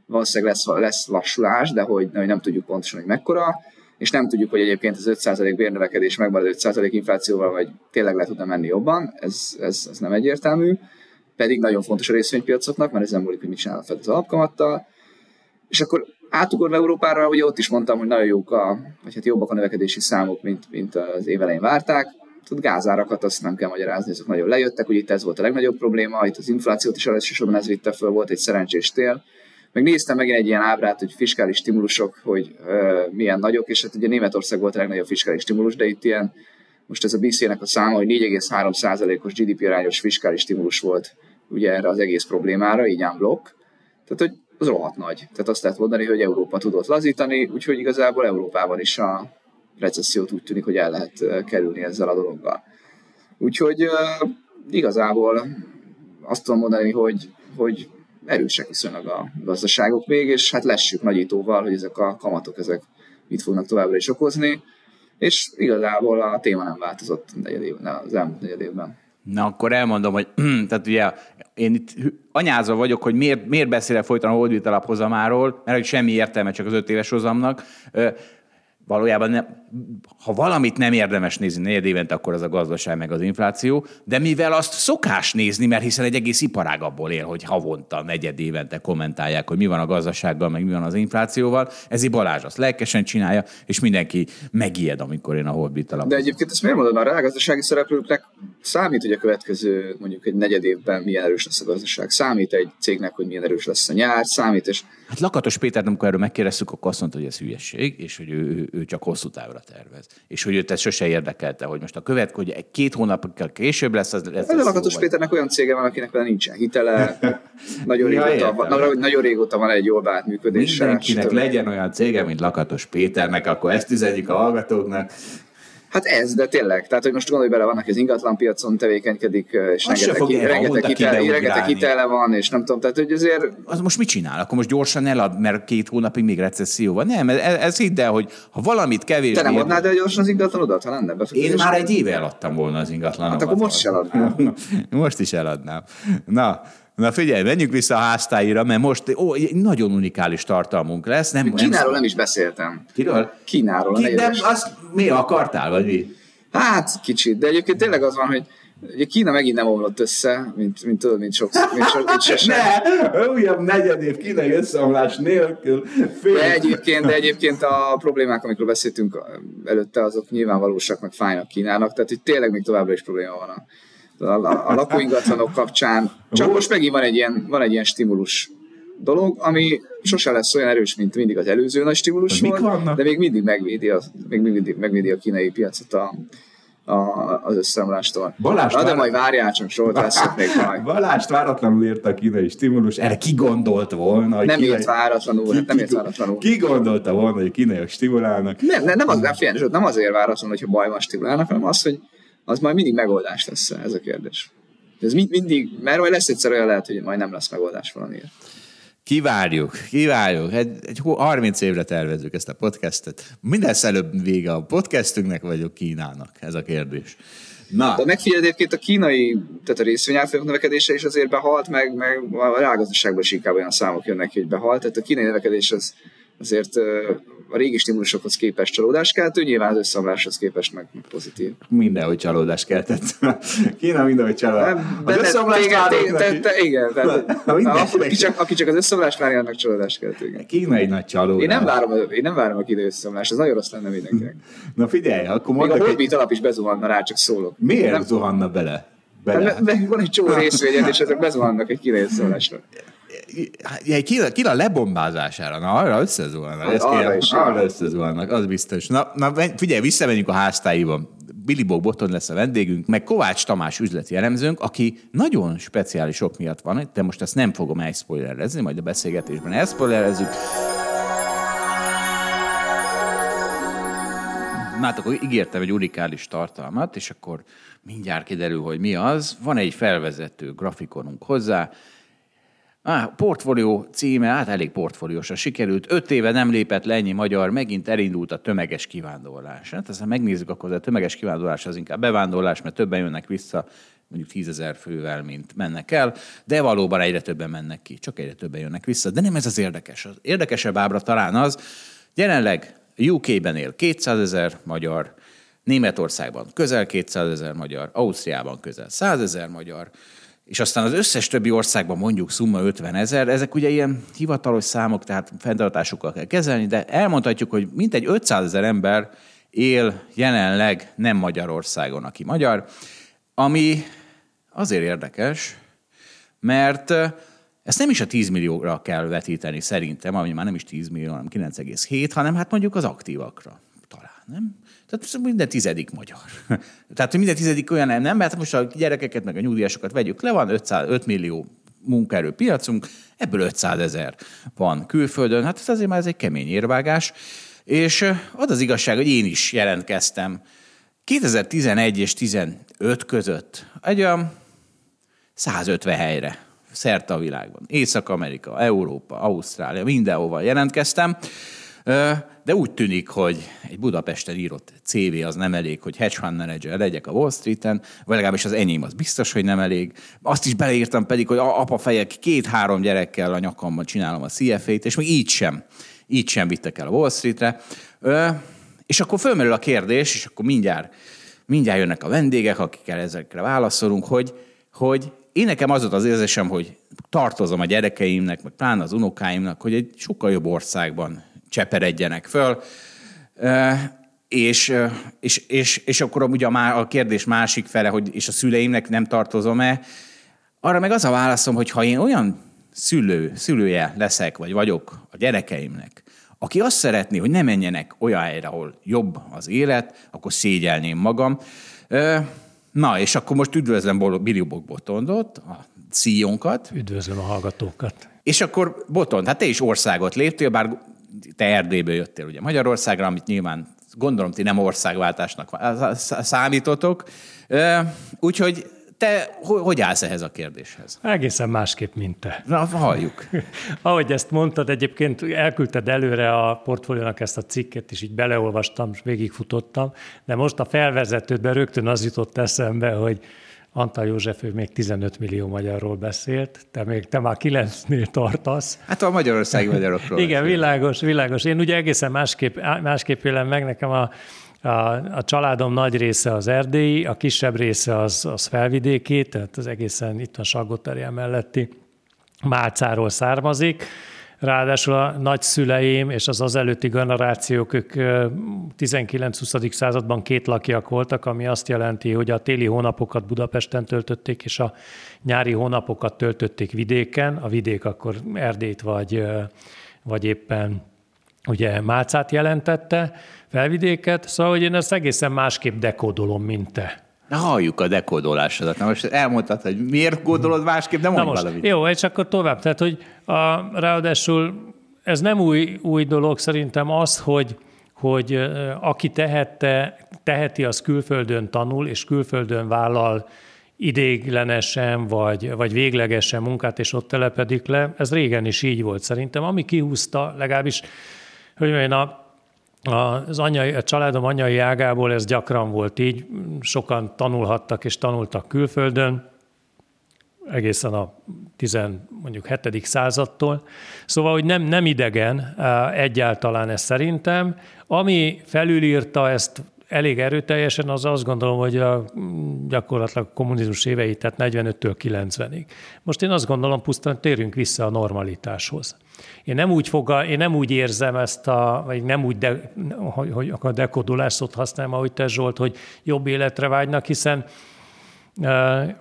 valószínűleg lesz, lesz lassulás, de hogy, hogy nem tudjuk pontosan, hogy mekkora, és nem tudjuk, hogy egyébként az 5% bérnövekedés megmarad 5% inflációval, vagy tényleg le tudna menni jobban, ez, ez, ez nem egyértelmű, pedig nagyon fontos a részvénypiacoknak, mert ezen múlik, hogy mit csinál a Fed az alapkamattal, és akkor átugorva Európára, ugye ott is mondtam, hogy nagyon jók a, vagy hát jobbak a növekedési számok, mint, mint az évelején várták. Tudod, gázárakat azt nem kell magyarázni, azok nagyon lejöttek, ugye itt ez volt a legnagyobb probléma, itt az inflációt is elsősorban ez vitte föl, volt egy szerencsés tél. Meg néztem megint egy ilyen ábrát, hogy fiskális stimulusok, hogy ö, milyen nagyok, és hát ugye Németország volt a legnagyobb fiskális stimulus, de itt ilyen, most ez a BC-nek a száma, hogy 4,3%-os GDP arányos fiskális stimulus volt ugye erre az egész problémára, így blokk. Tehát, hogy az rohadt nagy. Tehát azt lehet mondani, hogy Európa tudott lazítani, úgyhogy igazából Európában is a recessziót úgy tűnik, hogy el lehet kerülni ezzel a dologgal. Úgyhogy igazából azt tudom mondani, hogy, hogy erősek viszonylag a gazdaságok még, és hát lessük nagyítóval, hogy ezek a kamatok ezek mit fognak továbbra is okozni, és igazából a téma nem változott az elmúlt negyed évben. Na, akkor elmondom, hogy tehát ugye én itt anyázva vagyok, hogy miért, miért beszélek folyton a holdvit alaphozamáról, mert hogy semmi értelme csak az öt éves hozamnak valójában nem, ha valamit nem érdemes nézni negyed évente, akkor az a gazdaság meg az infláció, de mivel azt szokás nézni, mert hiszen egy egész iparág abból él, hogy havonta, negyed évente kommentálják, hogy mi van a gazdasággal, meg mi van az inflációval, ezért Balázs azt lelkesen csinálja, és mindenki megijed, amikor én a Hobbit alapozom. De egyébként ezt miért mondod, a gazdasági szereplőknek számít, hogy a következő mondjuk egy negyed évben milyen erős lesz a gazdaság, számít egy cégnek, hogy milyen erős lesz a nyár, számít, és... Hát Lakatos Péter, amikor erről megkérdeztük, akkor azt mondta, hogy ez hülyeség, és hogy ő, ő csak hosszú távra tervez. És hogy őt ez sose érdekelte, hogy most a követ, hogy két hónap később lesz, az lesz. Ez a Lakatos Péternek olyan cége van, akinek vele nincsen hitele, nagyon, ja, régóta, van, nagyon, nagyon régóta van egy jól beállt működése. Mindenkinek legyen olyan cége, mint Lakatos Péternek, akkor ezt üzenjük a hallgatóknak. Hát ez, de tényleg. Tehát, hogy most gondolj bele, vannak, az ingatlan piacon tevékenykedik, és Azt rengeteg, ki, rengeteg, hitel, rengeteg hitele van, és nem tudom, tehát, hogy azért... Az most mit csinál? Akkor most gyorsan elad, mert két hónapig még recesszió van? Nem, ez, ez hidd el, hogy ha valamit kevés. Te nem adnád el gyorsan az ingatlanodat, ha lenne Én már egy éve eladtam volna az ingatlanodat. Hát akkor most is eladnám. most is eladnám. Na, Na figyelj, menjünk vissza a háztáira, mert most ó, nagyon unikális tartalmunk lesz. Nem, Kínáról nem, nem is beszéltem. Kiről? Kínáról. Ki, nem, azt mi akartál, vagy mi? Hát kicsit, de egyébként tényleg az van, hogy Ugye Kína megint nem omlott össze, mint, mint tudod, mint sok, mint sok, mint sose. ne, újabb negyed év kínai összeomlás nélkül. Fél. De egyébként, de egyébként a problémák, amikről beszéltünk előtte, azok nyilvánvalósak, meg fájnak Kínának, tehát itt tényleg még továbbra is probléma van a, a, a lakóingatlanok kapcsán. Csak most megint van egy ilyen, van egy ilyen stimulus dolog, ami sose lesz olyan erős, mint mindig az előző nagy stimulus volt, de még mindig megvédi a, még mindig megvédi a kínai piacot a, a, az összeomlástól. Balást Na, de majd várjál csak, soha leszek még majd. Balást váratlanul írt a kínai stimulus, erre ki gondolt volna? Hogy nem kínai... írt váratlanul, ki, nem írt váratlanul. Ki gondolta volna, hogy a kínaiak stimulálnak? Nem, nem, nem, az, nem, nem azért váratlanul, hogyha baj van stimulálnak, hanem az, hogy az majd mindig megoldás lesz ez a kérdés. Ez mind, mindig, mert majd lesz egyszer olyan lehet, hogy majd nem lesz megoldás valamiért. Kivárjuk, kivárjuk. Egy, egy 30 évre tervezzük ezt a podcastet. Minden előbb vége a podcastünknek, vagy a Kínának? Ez a kérdés. Na. De megfigyeld egyébként a kínai, tehát a részvényárfolyam növekedése is azért behalt, meg, meg a rágazdaságban is inkább olyan számok jönnek, hogy behalt. Tehát a kínai növekedés az azért a régi stimulusokhoz képest csalódást keltő, nyilván az összeomláshoz képest meg pozitív. Mindenhogy csalódást keltett. Kína mindenhogy csalódást. Az összeomlást Igen, tehát, aki, csak, az összeomlást várja, annak csalódást keltő. Igen. Kína egy nagy csalódás. Én nem várom, én nem várom a kínai összeomlást, ez nagyon rossz lenne mindenkinek. Na figyelj, akkor mondok Még a Hobbit egy... alap is bezuhanna rá, csak szólok. Miért nem zuhanna bele? Bele. Hát, van egy csomó részvényed, és ezek bezuhannak egy kínai összeomlásra kila, kila lebombázására, na arra összezuhannak. Ez arra, is, arra összezuhannak, az biztos. Na, na figyelj, visszamegyünk a háztáiba. Billy Bob Boton lesz a vendégünk, meg Kovács Tamás üzleti elemzőnk, aki nagyon speciális sok miatt van, de most ezt nem fogom elszpoilerezni, majd a beszélgetésben elszpoilerezzük. Hát akkor ígértem egy unikális tartalmat, és akkor mindjárt kiderül, hogy mi az. Van egy felvezető grafikonunk hozzá, Ah, portfólió címe, hát elég portfóliósan sikerült. Öt éve nem lépett le ennyi magyar, megint elindult a tömeges kivándorlás. Hát aztán megnézzük, akkor a tömeges kivándorlás az inkább bevándorlás, mert többen jönnek vissza, mondjuk tízezer fővel, mint mennek el, de valóban egyre többen mennek ki, csak egyre többen jönnek vissza. De nem ez az érdekes. Az érdekesebb ábra talán az, jelenleg UK-ben él 200 ezer magyar, Németországban közel 200 ezer magyar, Ausztriában közel 100 ezer magyar, és aztán az összes többi országban mondjuk szumma 50 ezer, ezek ugye ilyen hivatalos számok, tehát fenntartásokkal kell kezelni, de elmondhatjuk, hogy mintegy 500 ezer ember él jelenleg nem Magyarországon, aki magyar, ami azért érdekes, mert ezt nem is a 10 millióra kell vetíteni szerintem, ami már nem is 10 millió, hanem 9,7, hanem hát mondjuk az aktívakra talán, nem? Tehát minden tizedik magyar. Tehát minden tizedik olyan nem, mert most a gyerekeket meg a nyugdíjasokat vegyük le, van 500, 5 millió munkaerőpiacunk, ebből 500 ezer van külföldön, hát ez azért már ez egy kemény érvágás. És az az igazság, hogy én is jelentkeztem 2011 és 15 között egy olyan 150 helyre szerte a világban. Észak-Amerika, Európa, Ausztrália, mindenhova jelentkeztem. De úgy tűnik, hogy egy Budapesten írott CV az nem elég, hogy hedge fund manager legyek a Wall Street-en, vagy legalábbis az enyém az biztos, hogy nem elég. Azt is beleírtam pedig, hogy apa fejek két-három gyerekkel a nyakamban csinálom a CFA-t, és még így sem, így sem vittek el a Wall Street-re. És akkor fölmerül a kérdés, és akkor mindjárt, mindjárt jönnek a vendégek, akikkel ezekre válaszolunk, hogy, hogy én nekem az volt az érzésem, hogy tartozom a gyerekeimnek, meg pláne az unokáimnak, hogy egy sokkal jobb országban cseperedjenek föl. És, és, és, és akkor ugye a, a kérdés másik fele, hogy és a szüleimnek nem tartozom-e, arra meg az a válaszom, hogy ha én olyan szülő, szülője leszek, vagy vagyok a gyerekeimnek, aki azt szeretné, hogy ne menjenek olyan helyre, ahol jobb az élet, akkor szégyelném magam. Na, és akkor most üdvözlöm Billy Botondot, a CEO-nkat. Üdvözlöm a hallgatókat. És akkor Botond, hát te is országot léptél, bár te Erdélyből jöttél ugye Magyarországra, amit nyilván gondolom ti nem országváltásnak számítotok. Úgyhogy te hogy állsz ehhez a kérdéshez? Egészen másképp, mint te. Na, halljuk. Ahogy ezt mondtad, egyébként elküldted előre a portfóliónak ezt a cikket, és így beleolvastam, és végigfutottam, de most a felvezetődben rögtön az jutott eszembe, hogy Antal József, ő még 15 millió magyarról beszélt, te még te már 9-nél tartasz. Hát a magyarországi magyarokról. Igen, világos, világos. Én ugye egészen másképp, másképp élem meg, nekem a, a, a családom nagy része az erdélyi, a kisebb része az, az felvidéki, tehát az egészen itt a Salgóterje melletti Málcáról származik. Ráadásul a nagyszüleim és az az előtti generációk, ők 19-20. században két lakiak voltak, ami azt jelenti, hogy a téli hónapokat Budapesten töltötték, és a nyári hónapokat töltötték vidéken. A vidék akkor Erdélyt vagy, vagy éppen ugye Mácát jelentette, felvidéket, szóval hogy én ezt egészen másképp dekódolom, mint te. Na halljuk a dekódolásodat. Na most elmondtad, hogy miért kódolod másképp, de mondj most, valamit. Jó, és akkor tovább. Tehát, hogy a, ráadásul ez nem új, új dolog szerintem az, hogy, hogy aki tehette, teheti, az külföldön tanul, és külföldön vállal idéglenesen, vagy, vagy véglegesen munkát, és ott telepedik le. Ez régen is így volt szerintem. Ami kihúzta, legalábbis, hogy mondjam, a az anyai, a családom anyai ágából ez gyakran volt így, sokan tanulhattak és tanultak külföldön, egészen a 10, mondjuk 7. századtól. Szóval, hogy nem, nem idegen egyáltalán ez szerintem. Ami felülírta ezt elég erőteljesen, az azt gondolom, hogy a gyakorlatilag a kommunizmus évei, tehát 45-től 90-ig. Most én azt gondolom, pusztán térjünk vissza a normalitáshoz. Én nem úgy, foga, én nem úgy érzem ezt a, vagy nem úgy, de, hogy, hogy a dekodulás szót használom, ahogy te Zsolt, hogy jobb életre vágynak, hiszen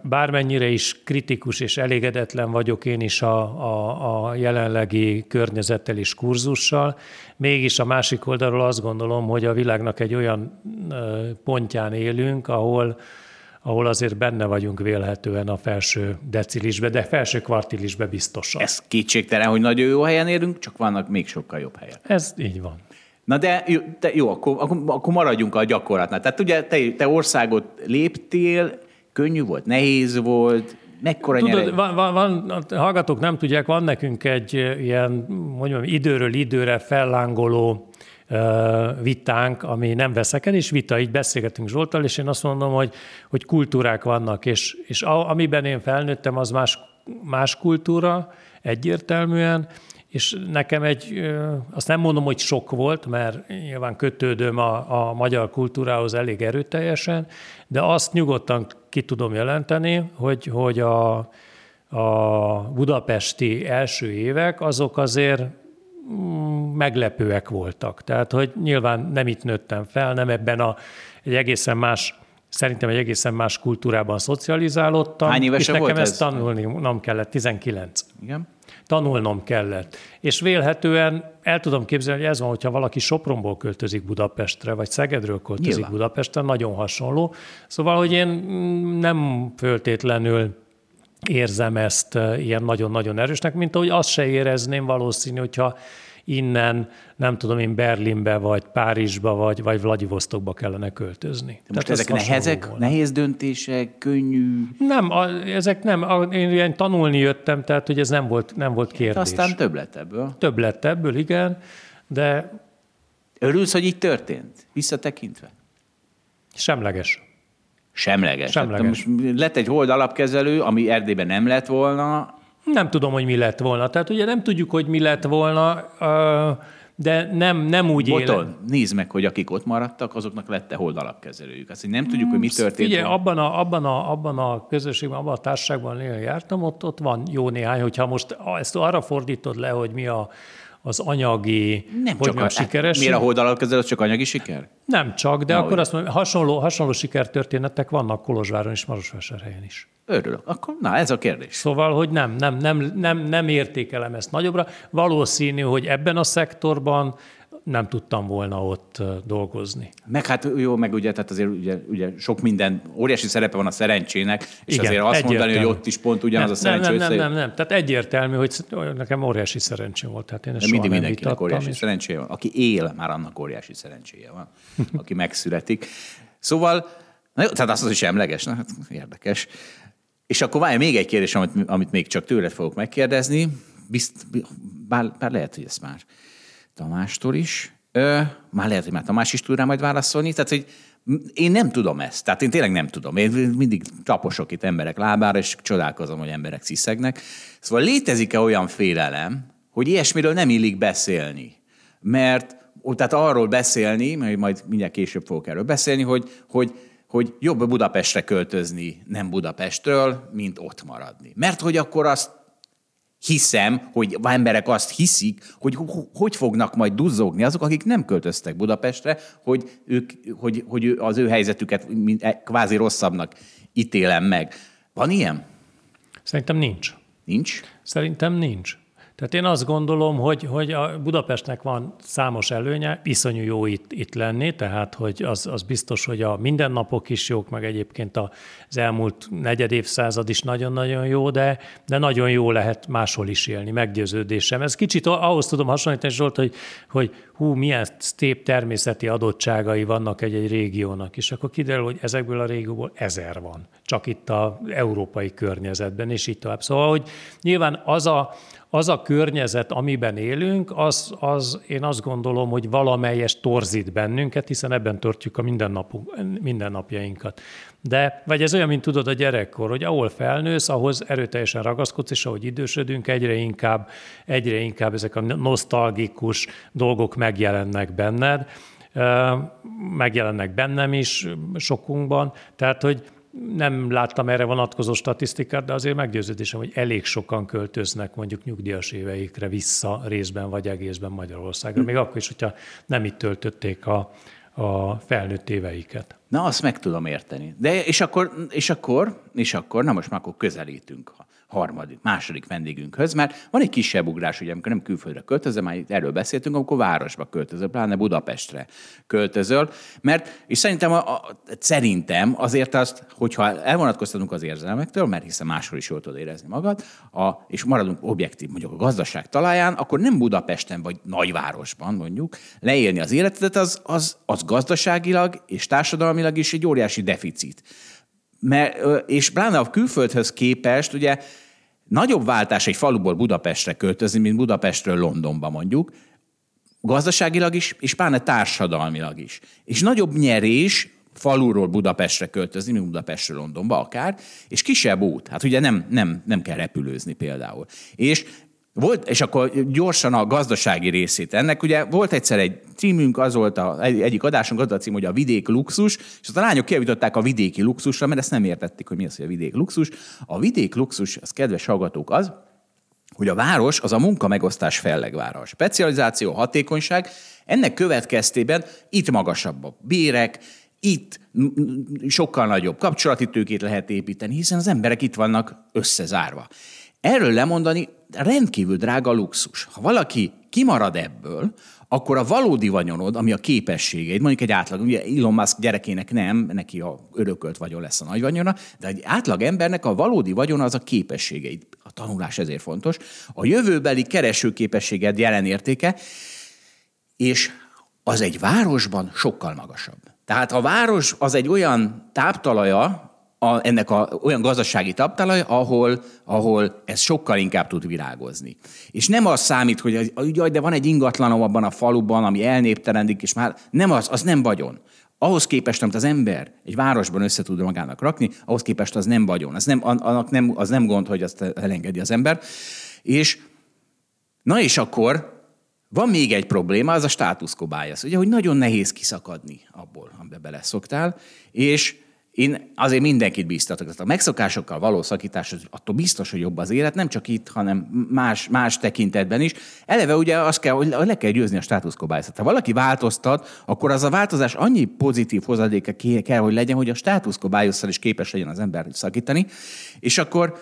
Bármennyire is kritikus és elégedetlen vagyok én is a, a, a jelenlegi környezettel és kurzussal, mégis a másik oldalról azt gondolom, hogy a világnak egy olyan pontján élünk, ahol, ahol azért benne vagyunk vélhetően a felső decilisbe, de felső kvartilisbe biztosan. Ez kétségtelen, hogy nagyon jó helyen élünk, csak vannak még sokkal jobb helyen. Ez így van. Na de jó, te, jó akkor, akkor, akkor maradjunk a gyakorlatnál. Tehát ugye te, te országot léptél, Könnyű volt, nehéz volt, mekkora Tudod, van, van, van, hallgatók nem tudják, van nekünk egy ilyen, mondjam, időről időre fellángoló vitánk, ami nem veszeken, és vita, így beszélgetünk Zsoltal, és én azt mondom, hogy, hogy kultúrák vannak, és, és amiben én felnőttem, az más, más kultúra egyértelműen, és nekem egy, azt nem mondom, hogy sok volt, mert nyilván kötődöm a, a magyar kultúrához elég erőteljesen, de azt nyugodtan ki tudom jelenteni, hogy, hogy a, a budapesti első évek azok azért meglepőek voltak. Tehát, hogy nyilván nem itt nőttem fel, nem ebben a, egy egészen más Szerintem egy egészen más kultúrában szocializálódtam. Hány évesen és nekem volt ezt ez? tanulni nem kellett, 19. Igen tanulnom kellett. És vélhetően el tudom képzelni, hogy ez van, hogyha valaki Sopronból költözik Budapestre, vagy Szegedről költözik Nyilván. Budapestre, nagyon hasonló. Szóval, hogy én nem föltétlenül érzem ezt ilyen nagyon-nagyon erősnek, mint ahogy azt se érezném valószínű, hogyha innen, nem tudom én, Berlinbe, vagy Párizsba, vagy, vagy Vladivostokba kellene költözni. De most Tehát ezek nehezek, volna. nehéz döntések, könnyű? Nem, a, ezek nem. A, én ilyen tanulni jöttem, tehát hogy ez nem volt, nem volt kérdés. Hát aztán több lett ebből. Több lett ebből, igen, de... Örülsz, hogy így történt, visszatekintve? Semleges. Semleges. Semleges. Hát most lett egy hold alapkezelő, ami Erdélyben nem lett volna, nem tudom, hogy mi lett volna. Tehát ugye nem tudjuk, hogy mi lett volna, de nem, nem úgy Boton, éle. nézd meg, hogy akik ott maradtak, azoknak lett-e hold alapkezelőjük. Azt, hogy nem tudjuk, hogy mi történt. Ugye, abban a, abban, a, abban a közösségben, abban a társaságban jártam, ott, ott van jó néhány, hogyha most ezt arra fordítod le, hogy mi a, az anyagi, nem hogy csak a, sikeres. Miért a holdalapkezelő, az csak anyagi siker? Nem csak, de Na, akkor azt mondom, hasonló, hasonló sikertörténetek vannak Kolozsváron és Marosvásárhelyen is. Örülök. Akkor na, ez a kérdés. Szóval, hogy nem, nem, nem, nem, nem értékelem ezt nagyobbra. Valószínű, hogy ebben a szektorban nem tudtam volna ott dolgozni. Meg hát jó, meg ugye, tehát azért ugye, ugye sok minden, óriási szerepe van a szerencsének, és Igen, azért azt mondani, hogy ott is pont ugyanaz nem, a szerencsé nem, nem, nem, nem, nem, tehát egyértelmű, hogy nekem óriási szerencsém volt. Tehát én ezt mindig mindenkinek óriási és... szerencséje van. Aki él, már annak óriási szerencséje van, aki megszületik. Szóval, na jó, tehát az is emleges, na, hát érdekes. És akkor várj, még egy kérdés, amit, amit még csak tőled fogok megkérdezni, Bizt, bár, bár lehet, hogy ezt már Tamástól is. Ö, már lehet, hogy már Tamás is tud rá majd válaszolni. Tehát, hogy én nem tudom ezt. Tehát én tényleg nem tudom. Én mindig taposok itt emberek lábára, és csodálkozom, hogy emberek sziszegnek. Szóval létezik-e olyan félelem, hogy ilyesmiről nem illik beszélni? Mert tehát arról beszélni, mert majd mindjárt később fogok erről beszélni, hogy, hogy hogy jobb Budapestre költözni nem Budapestről, mint ott maradni. Mert hogy akkor azt hiszem, hogy emberek azt hiszik, hogy hogy fognak majd duzzogni azok, akik nem költöztek Budapestre, hogy, ők, hogy, hogy az ő helyzetüket e, kvázi rosszabbnak ítélem meg. Van ilyen? Szerintem nincs. Nincs? Szerintem nincs. Tehát én azt gondolom, hogy, hogy a Budapestnek van számos előnye, iszonyú jó itt, itt lenni, tehát hogy az, az biztos, hogy a mindennapok is jók, meg egyébként az elmúlt negyed évszázad is nagyon-nagyon jó, de, de nagyon jó lehet máshol is élni, meggyőződésem. Ez kicsit ahhoz tudom hasonlítani, Zsolt, hogy, hogy hú, milyen szép természeti adottságai vannak egy-egy régiónak, és akkor kiderül, hogy ezekből a régióból ezer van, csak itt a európai környezetben, és így tovább. Szóval, hogy nyilván az a, az a környezet, amiben élünk, az, az én azt gondolom, hogy valamelyes torzít bennünket, hiszen ebben törtjük a mindennapunk, mindennapjainkat. De, vagy ez olyan, mint tudod a gyerekkor, hogy ahol felnősz, ahhoz erőteljesen ragaszkodsz, és ahogy idősödünk, egyre inkább, egyre inkább ezek a nosztalgikus dolgok megjelennek benned, megjelennek bennem is, sokunkban, tehát, hogy nem láttam erre vonatkozó statisztikát, de azért meggyőződésem, hogy elég sokan költöznek mondjuk nyugdíjas éveikre vissza részben vagy egészben Magyarországra. Még akkor is, hogyha nem itt töltötték a, a felnőtt éveiket. Na, azt meg tudom érteni. De és akkor, és akkor, és akkor, na most már akkor közelítünk harmadik, második vendégünkhöz, mert van egy kisebb ugrás, ugye, amikor nem külföldre költözöl, már erről beszéltünk, amikor városba költözöl, pláne Budapestre költözöl, mert, és szerintem, a, a, szerintem azért azt, hogyha elvonatkoztatunk az érzelmektől, mert hiszen máshol is jól tudod érezni magad, a, és maradunk objektív, mondjuk a gazdaság talaján, akkor nem Budapesten vagy nagyvárosban mondjuk leélni az életedet, az, az, az gazdaságilag és társadalmilag is egy óriási deficit. Mert, és pláne a külföldhöz képest, ugye nagyobb váltás egy faluból Budapestre költözni, mint Budapestről Londonba mondjuk, gazdaságilag is, és pláne társadalmilag is. És nagyobb nyerés faluról Budapestre költözni, mint Budapestről Londonba akár, és kisebb út. Hát ugye nem, nem, nem kell repülőzni például. És volt, és akkor gyorsan a gazdasági részét ennek. Ugye volt egyszer egy címünk, az volt a, egy, egyik adásunk, az a cím, hogy a vidék luxus, és azt a lányok kiavították a vidéki luxusra, mert ezt nem értették, hogy mi az, hogy a vidék luxus. A vidék luxus, az kedves hallgatók, az, hogy a város az a munka megosztás fellegvára. A specializáció, a hatékonyság, ennek következtében itt magasabb a bérek, itt sokkal nagyobb kapcsolati tőkét lehet építeni, hiszen az emberek itt vannak összezárva. Erről lemondani rendkívül drága luxus. Ha valaki kimarad ebből, akkor a valódi vagyonod, ami a képességeid, mondjuk egy átlag, ugye Elon Musk gyerekének nem, neki a örökölt vagyon lesz a nagy vagyona, de egy átlag embernek a valódi vagyona az a képességeid. A tanulás ezért fontos. A jövőbeli keresőképességed jelen értéke, és az egy városban sokkal magasabb. Tehát a város az egy olyan táptalaja a, ennek a, olyan gazdasági taptalaj, ahol, ahol ez sokkal inkább tud virágozni. És nem az számít, hogy jaj, de van egy ingatlanom abban a faluban, ami elnéptelendik, és már nem az, az nem vagyon. Ahhoz képest, amit az ember egy városban össze tud magának rakni, ahhoz képest az nem vagyon. Az nem, annak nem, az nem gond, hogy azt elengedi az ember. És na és akkor van még egy probléma, az a status Ugye, hogy nagyon nehéz kiszakadni abból, amiben beleszoktál, és én azért mindenkit bíztatok. A megszokásokkal való szakítás, attól biztos, hogy jobb az élet, nem csak itt, hanem más, más tekintetben is. Eleve ugye azt kell, hogy le kell győzni a státuszkobályzat. Ha valaki változtat, akkor az a változás annyi pozitív hozadéka kell, hogy legyen, hogy a státuszkobályosszal is képes legyen az ember szakítani. És akkor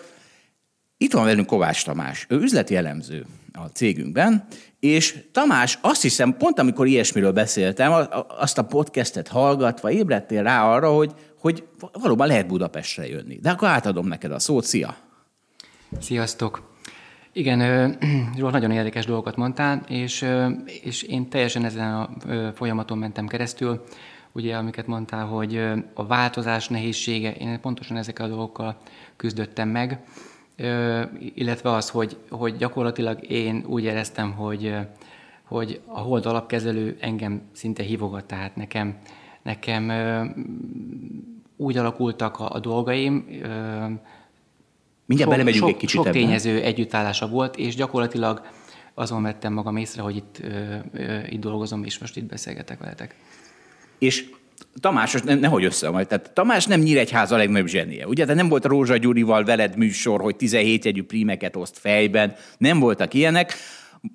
itt van velünk Kovács Tamás, ő üzleti elemző a cégünkben, és Tamás, azt hiszem, pont amikor ilyesmiről beszéltem, azt a podcastet hallgatva ébredtél rá arra, hogy hogy valóban lehet Budapestre jönni. De akkor átadom neked a szót. Szia! Sziasztok! Igen, Zsolt, nagyon érdekes dolgokat mondtál, és, és én teljesen ezen a folyamaton mentem keresztül, ugye, amiket mondtál, hogy a változás nehézsége, én pontosan ezekkel a dolgokkal küzdöttem meg, illetve az, hogy, hogy gyakorlatilag én úgy éreztem, hogy, hogy a hold alapkezelő engem szinte hívogat, tehát nekem, nekem úgy alakultak a, a dolgaim, Mindjárt belemegyünk sok, egy kicsit Sok ebben. tényező együttállása volt, és gyakorlatilag azon vettem magam észre, hogy itt, itt dolgozom, és most itt beszélgetek veletek. És Tamás, ne, nehogy össze majd. Tehát Tamás nem Nyíregyháza a legnagyobb zsenie. Ugye, de nem volt Rózsa Gyurival veled műsor, hogy 17 jegyű prímeket oszt fejben, nem voltak ilyenek.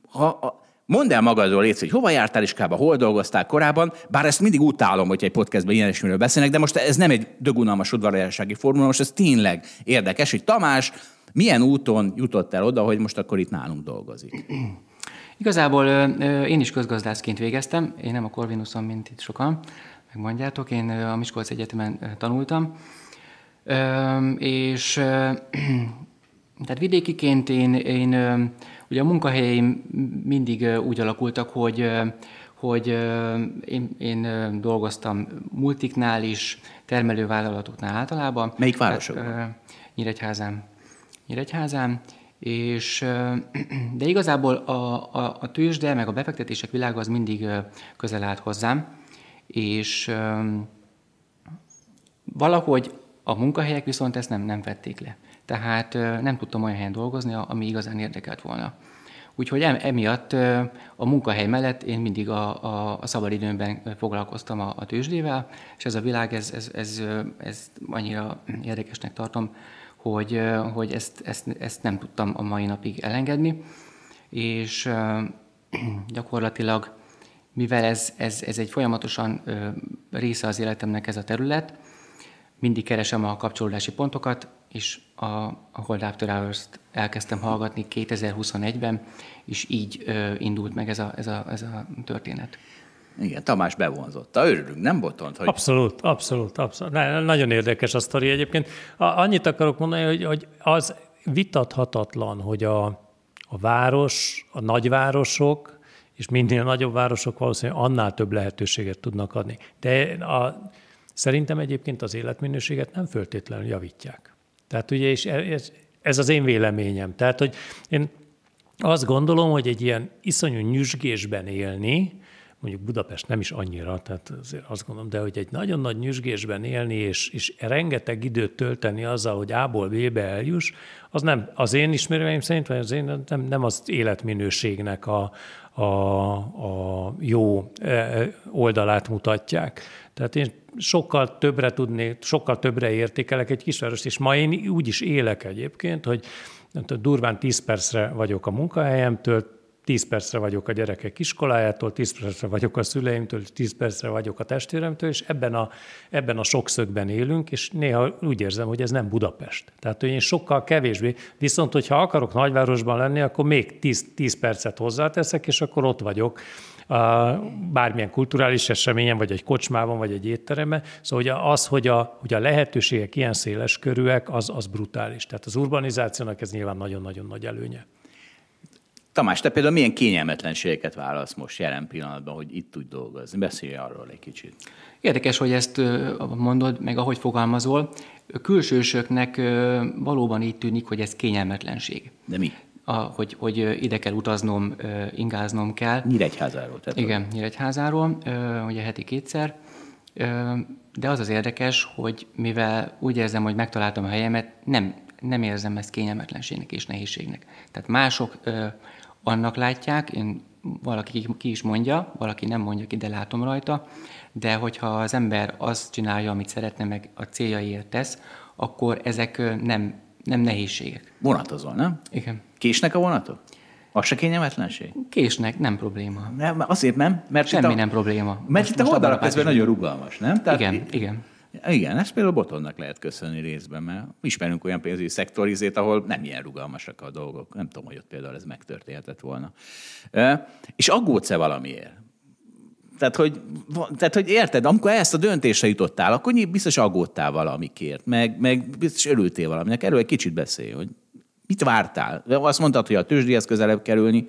Ha, ha, Mondd el magadról, légy, hogy hova jártál iskába, hol dolgoztál korábban, bár ezt mindig utálom, hogy egy podcastben ilyen ismiről beszélnek, de most ez nem egy dögunalmas udvariassági formula, most ez tényleg érdekes, hogy Tamás milyen úton jutott el oda, hogy most akkor itt nálunk dolgozik. Igazából én is közgazdászként végeztem, én nem a Corvinuson, mint itt sokan, megmondjátok, én a Miskolc Egyetemen tanultam, és tehát vidékiként én, én Ugye a munkahelyeim mindig úgy alakultak, hogy hogy én, én dolgoztam multiknál is, termelővállalatoknál általában. Melyik városokban? Nyíregyházán. Nyíregyházán, És, de igazából a, a, a tőzsde, meg a befektetések világa az mindig közel állt hozzám, és valahogy a munkahelyek viszont ezt nem, nem vették le. Tehát nem tudtam olyan helyen dolgozni, ami igazán érdekelt volna. Úgyhogy emiatt a munkahely mellett én mindig a, a, a szabadidőmben foglalkoztam a, a tőzsdével, és ez a világ, ez, ez, ez, ez annyira érdekesnek tartom, hogy, hogy ezt, ezt, ezt nem tudtam a mai napig elengedni, és gyakorlatilag, mivel ez, ez, ez egy folyamatosan része az életemnek ez a terület, mindig keresem a kapcsolódási pontokat, és a, a Hold After Hours-t elkezdtem hallgatni 2021-ben, és így ö, indult meg ez a, ez, a, ez a történet. Igen, Tamás bevonzotta. Örülünk, nem botont? Hogy... Abszolút, abszolút, abszolút. Nagyon érdekes a sztori egyébként. Annyit akarok mondani, hogy, hogy az vitathatatlan, hogy a, a város, a nagyvárosok, és minél nagyobb városok valószínűleg annál több lehetőséget tudnak adni. De a, szerintem egyébként az életminőséget nem föltétlenül javítják. Tehát ugye, és ez, ez az én véleményem. Tehát, hogy én azt gondolom, hogy egy ilyen iszonyú nyüzsgésben élni, mondjuk Budapest nem is annyira, tehát azért azt gondolom, de hogy egy nagyon nagy nyüzsgésben élni, és, és rengeteg időt tölteni azzal, hogy A-ból B-be eljuss, az nem az én ismerőim szerint, vagy az én nem, nem az életminőségnek a, a, a jó e, oldalát mutatják. Tehát én sokkal többre tudnék, sokkal többre értékelek egy kisvárost, és ma én úgy is élek egyébként, hogy durván 10 percre vagyok a munkahelyemtől, 10 percre vagyok a gyerekek iskolájától, 10 percre vagyok a szüleimtől, 10 percre vagyok a testvéremtől, és ebben a, ebben a sokszögben élünk, és néha úgy érzem, hogy ez nem Budapest. Tehát, hogy én sokkal kevésbé, viszont hogyha akarok nagyvárosban lenni, akkor még 10, 10 percet hozzáteszek, és akkor ott vagyok bármilyen kulturális eseményen, vagy egy kocsmában, vagy egy étteremben. Szóval az, hogy a, hogy a lehetőségek ilyen széles körűek, az, az brutális. Tehát az urbanizációnak ez nyilván nagyon-nagyon nagy előnye. Tamás, te például milyen kényelmetlenségeket válasz most jelen pillanatban, hogy itt tudj dolgozni? Beszélj arról egy kicsit. Érdekes, hogy ezt mondod, meg ahogy fogalmazol, külsősöknek valóban így tűnik, hogy ez kényelmetlenség. De mi? A, hogy, hogy ide kell utaznom, ingáznom kell. Nyíregyházáról. Tehát Igen, Nyíregyházáról, ugye heti kétszer. De az az érdekes, hogy mivel úgy érzem, hogy megtaláltam a helyemet, nem, nem érzem ezt kényelmetlenségnek és nehézségnek. Tehát mások annak látják, én valaki ki is mondja, valaki nem mondja ki, de látom rajta, de hogyha az ember azt csinálja, amit szeretne, meg a céljaiért tesz, akkor ezek nem, nem nehézségek. Vonatozol, nem? Igen. Késnek a vonatok? Az se kényelmetlenség? Késnek, nem probléma. Nem, azért nem, mert Semmi a, nem probléma. Mert most, itt a oldalak közben nagyon rugalmas, nem? Tehát igen, igen. Igen, ezt például Botonnak lehet köszönni részben, mert ismerünk olyan pénzügyi szektorizét, ahol nem ilyen rugalmasak a dolgok. Nem tudom, hogy ott például ez megtörténhetett volna. És aggódsz-e valamiért? Tehát hogy, tehát, hogy érted, amikor ezt a döntésre jutottál, akkor biztos aggódtál valamikért, meg, meg biztos örültél valaminek. Erről egy kicsit beszélj, hogy mit vártál? Azt mondtad, hogy a tőzsdéhez közelebb kerülni,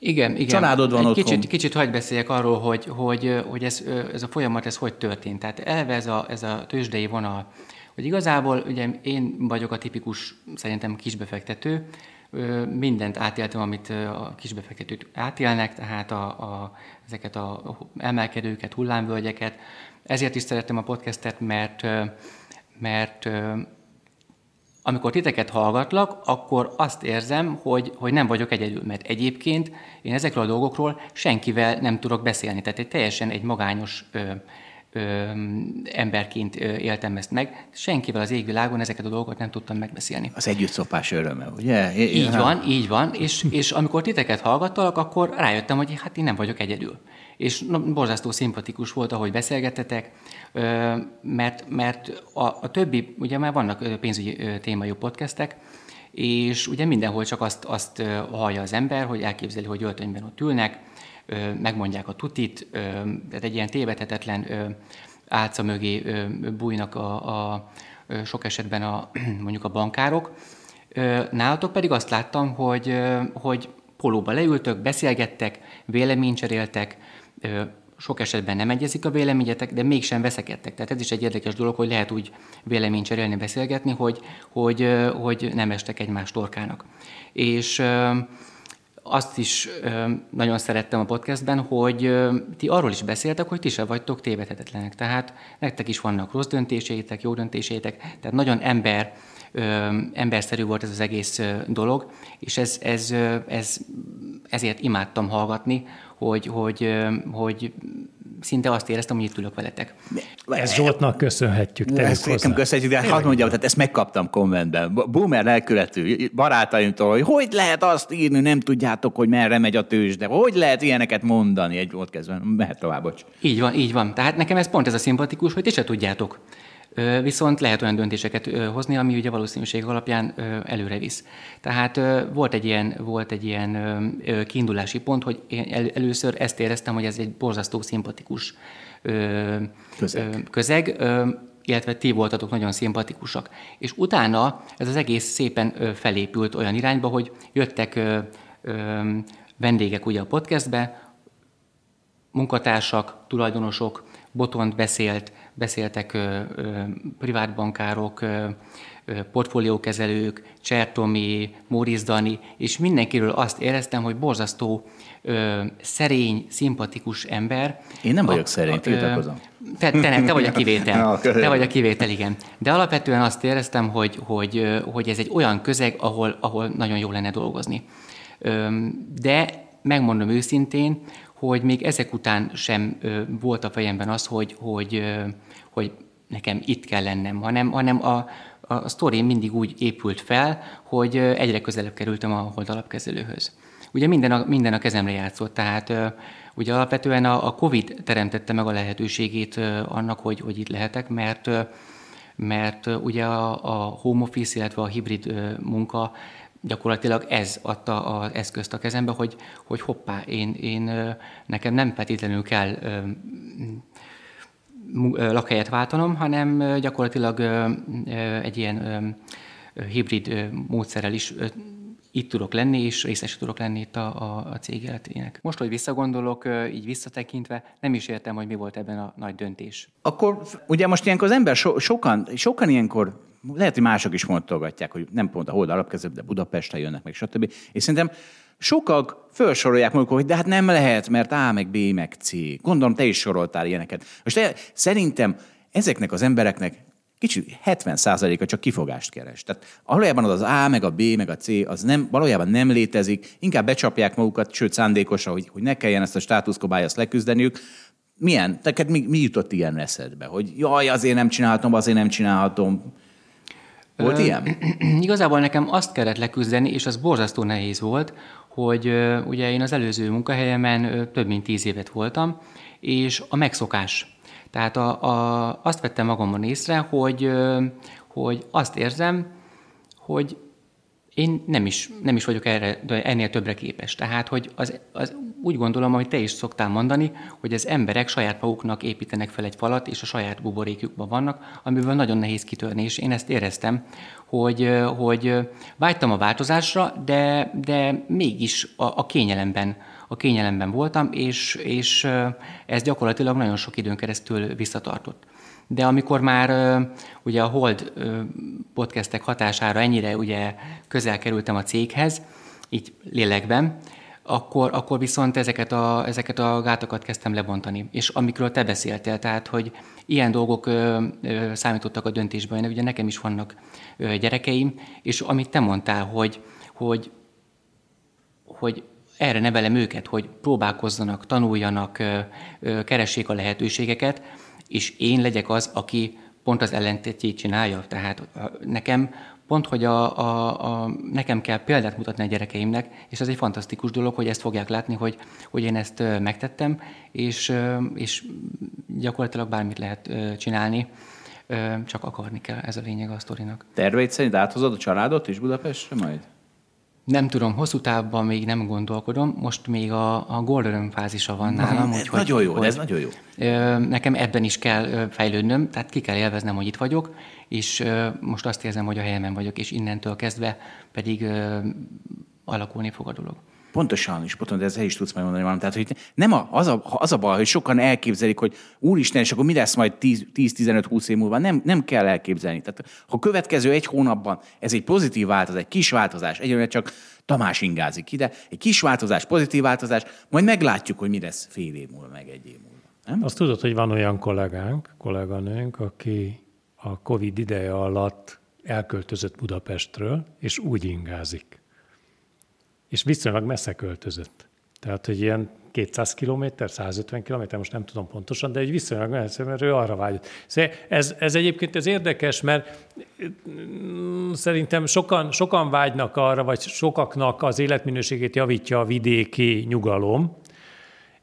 igen, igen. Családod van Egy otthon. Kicsit, kicsit hagyd beszéljek arról, hogy, hogy, hogy ez, ez a folyamat, ez hogy történt. Tehát elve ez a, ez a tőzsdei vonal, hogy igazából ugye én vagyok a tipikus, szerintem kisbefektető, mindent átéltem, amit a kisbefektetők átélnek, tehát a, a, ezeket a emelkedőket, hullámvölgyeket. Ezért is szerettem a podcastet, mert, mert amikor titeket hallgatlak, akkor azt érzem, hogy, hogy nem vagyok egyedül, mert egyébként én ezekről a dolgokról senkivel nem tudok beszélni. Tehát egy teljesen egy magányos ö, ö, emberként ö, éltem ezt meg. Senkivel az égvilágon ezeket a dolgokat nem tudtam megbeszélni. Az együttszopás öröme, ugye? É, így van, így van, és, és amikor titeket hallgattalak, akkor rájöttem, hogy hát én nem vagyok egyedül és na, borzasztó szimpatikus volt, ahogy beszélgettetek, mert, mert a, a többi, ugye már vannak pénzügyi témájú podcastek, és ugye mindenhol csak azt, azt hallja az ember, hogy elképzeli, hogy öltönyben ott ülnek, megmondják a tutit, tehát egy ilyen tévedhetetlen álca mögé bújnak a, a sok esetben a, mondjuk a bankárok. Nálatok pedig azt láttam, hogy, hogy polóba leültök, beszélgettek, véleményt cseréltek, sok esetben nem egyezik a véleményetek, de mégsem veszekedtek. Tehát ez is egy érdekes dolog, hogy lehet úgy véleményt cserélni, beszélgetni, hogy, hogy, hogy nem estek egymás torkának. És azt is nagyon szerettem a podcastben, hogy ti arról is beszéltek, hogy ti se vagytok tévedhetetlenek. Tehát nektek is vannak rossz döntéseitek, jó döntéseitek, tehát nagyon ember, emberszerű volt ez az egész dolog, és ez, ez, ez, ezért imádtam hallgatni, hogy, hogy, hogy szinte azt éreztem, hogy itt ülök veletek. Ez Zsoltnak köszönhetjük. Ezt nekem köszönhetjük, de hadd mondjam, tehát ezt megkaptam kommentben. Boomer elkövető barátaimtól, hogy hogy lehet azt írni, nem tudjátok, hogy merre megy a tőzs, de hogy lehet ilyeneket mondani egy ott kezdve. Mehet tovább, bocs. Így van, így van. Tehát nekem ez pont ez a szimpatikus, hogy ti se tudjátok. Viszont lehet olyan döntéseket hozni, ami ugye valószínűség alapján előre visz. Tehát volt egy ilyen, volt egy ilyen kiindulási pont, hogy én először ezt éreztem, hogy ez egy borzasztó szimpatikus közeg, közeg illetve ti voltatok nagyon szimpatikusak. És utána ez az egész szépen felépült olyan irányba, hogy jöttek vendégek ugye a podcastbe, munkatársak, tulajdonosok, Botont beszélt, beszéltek ö, ö, privátbankárok, ö, portfóliókezelők, Csertomi, Móriz Dani, és mindenkiről azt éreztem, hogy borzasztó ö, szerény, szimpatikus ember. Én nem vagyok a, szerény, tiltakozom. Te, te nem, te vagy a kivétel. te vagy a kivétel, igen. De alapvetően azt éreztem, hogy, hogy, hogy ez egy olyan közeg, ahol, ahol nagyon jó lenne dolgozni. De megmondom őszintén, hogy még ezek után sem volt a fejemben az, hogy, hogy, hogy nekem itt kell lennem, hanem, hanem a, a sztori mindig úgy épült fel, hogy egyre közelebb kerültem a holdalapkezelőhöz. Ugye minden a, minden a kezemre játszott, tehát ugye alapvetően a, a COVID teremtette meg a lehetőségét annak, hogy, hogy itt lehetek, mert mert ugye a, a home office, illetve a hibrid munka gyakorlatilag ez adta az eszközt a kezembe, hogy, hogy hoppá, én, én nekem nem feltétlenül kell lakhelyet váltanom, hanem gyakorlatilag egy ilyen hibrid módszerrel is itt tudok lenni, és részes tudok lenni itt a, a, a cég életének. Most, hogy visszagondolok, így visszatekintve, nem is értem, hogy mi volt ebben a nagy döntés. Akkor ugye most ilyenkor az ember so, sokan, sokan ilyenkor lehet, hogy mások is mondtogatják, hogy nem pont a hold alapkezőbb, de Budapestre jönnek meg, stb. És szerintem sokak felsorolják maguk, hogy de hát nem lehet, mert A, meg B, meg C. Gondolom, te is soroltál ilyeneket. Most te, szerintem ezeknek az embereknek kicsit 70%-a csak kifogást keres. Tehát valójában az, az A, meg a B, meg a C, az nem, valójában nem létezik, inkább becsapják magukat, sőt szándékosan, hogy, hogy ne kelljen ezt a státuszkobályaszt leküzdeniük. Milyen? Neked mi, mi jutott ilyen eszedbe? Hogy jaj, azért nem csinálhatom, azért nem csinálhatom. Volt ilyen? Igazából nekem azt kellett leküzdeni, és az borzasztó nehéz volt, hogy ugye én az előző munkahelyemen több mint tíz évet voltam, és a megszokás. Tehát a, a, azt vettem magamon észre, hogy, hogy azt érzem, hogy én nem is, nem is vagyok erre, ennél többre képes. Tehát, hogy az, az, úgy gondolom, hogy te is szoktál mondani, hogy az emberek saját maguknak építenek fel egy falat, és a saját buborékjukban vannak, amiből nagyon nehéz kitörni, és én ezt éreztem, hogy, hogy vágytam a változásra, de, de mégis a, a kényelemben a kényelemben voltam, és, és ez gyakorlatilag nagyon sok időn keresztül visszatartott. De amikor már ugye a Hold podcastek hatására ennyire ugye közel kerültem a céghez, így lélekben, akkor, akkor viszont ezeket a, ezeket a gátokat kezdtem lebontani. És amikről te beszéltél, tehát, hogy ilyen dolgok ö, ö, számítottak a döntésben, ugye nekem is vannak ö, gyerekeim, és amit te mondtál, hogy, hogy, hogy erre nevelem őket, hogy próbálkozzanak, tanuljanak, ö, ö, keressék a lehetőségeket, és én legyek az, aki pont az ellentétjét csinálja. Tehát nekem pont, hogy a, a, a, nekem kell példát mutatni a gyerekeimnek, és ez egy fantasztikus dolog, hogy ezt fogják látni, hogy, hogy én ezt megtettem, és, és gyakorlatilag bármit lehet csinálni, csak akarni kell, ez a lényeg a sztorinak. Terveid szerint áthozod a családot is Budapestre majd? Nem tudom, hosszú távban még nem gondolkodom, most még a, a Golden fázisa van nálam. Ez úgyhogy, nagyon jó, hogy, ez nagyon jó. Nekem ebben is kell fejlődnöm, tehát ki kell élveznem, hogy itt vagyok, és most azt érzem, hogy a helyemen vagyok, és innentől kezdve pedig alakulni fog a dolog. Pontosan, és pontosan, de ezzel is tudsz majd mondani valamit. Tehát, hogy nem a, az, a, az a baj, hogy sokan elképzelik, hogy úristen, és akkor mi lesz majd 10-15-20 év múlva. Nem, nem kell elképzelni. Tehát, ha a következő egy hónapban ez egy pozitív változás, egy kis változás, egyre csak Tamás ingázik ide, egy kis változás, pozitív változás, majd meglátjuk, hogy mi lesz fél év múlva, meg egy év múlva. Nem? Azt tudod, hogy van olyan kollégánk, kolléganőnk, aki a Covid ideje alatt elköltözött Budapestről, és úgy ingázik. És viszonylag messze költözött. Tehát, hogy ilyen 200 km, 150 km, most nem tudom pontosan, de egy viszonylag messze, mert ő arra vágyott. Szóval ez, ez egyébként ez érdekes, mert mm, szerintem sokan, sokan vágynak arra, vagy sokaknak az életminőségét javítja a vidéki nyugalom,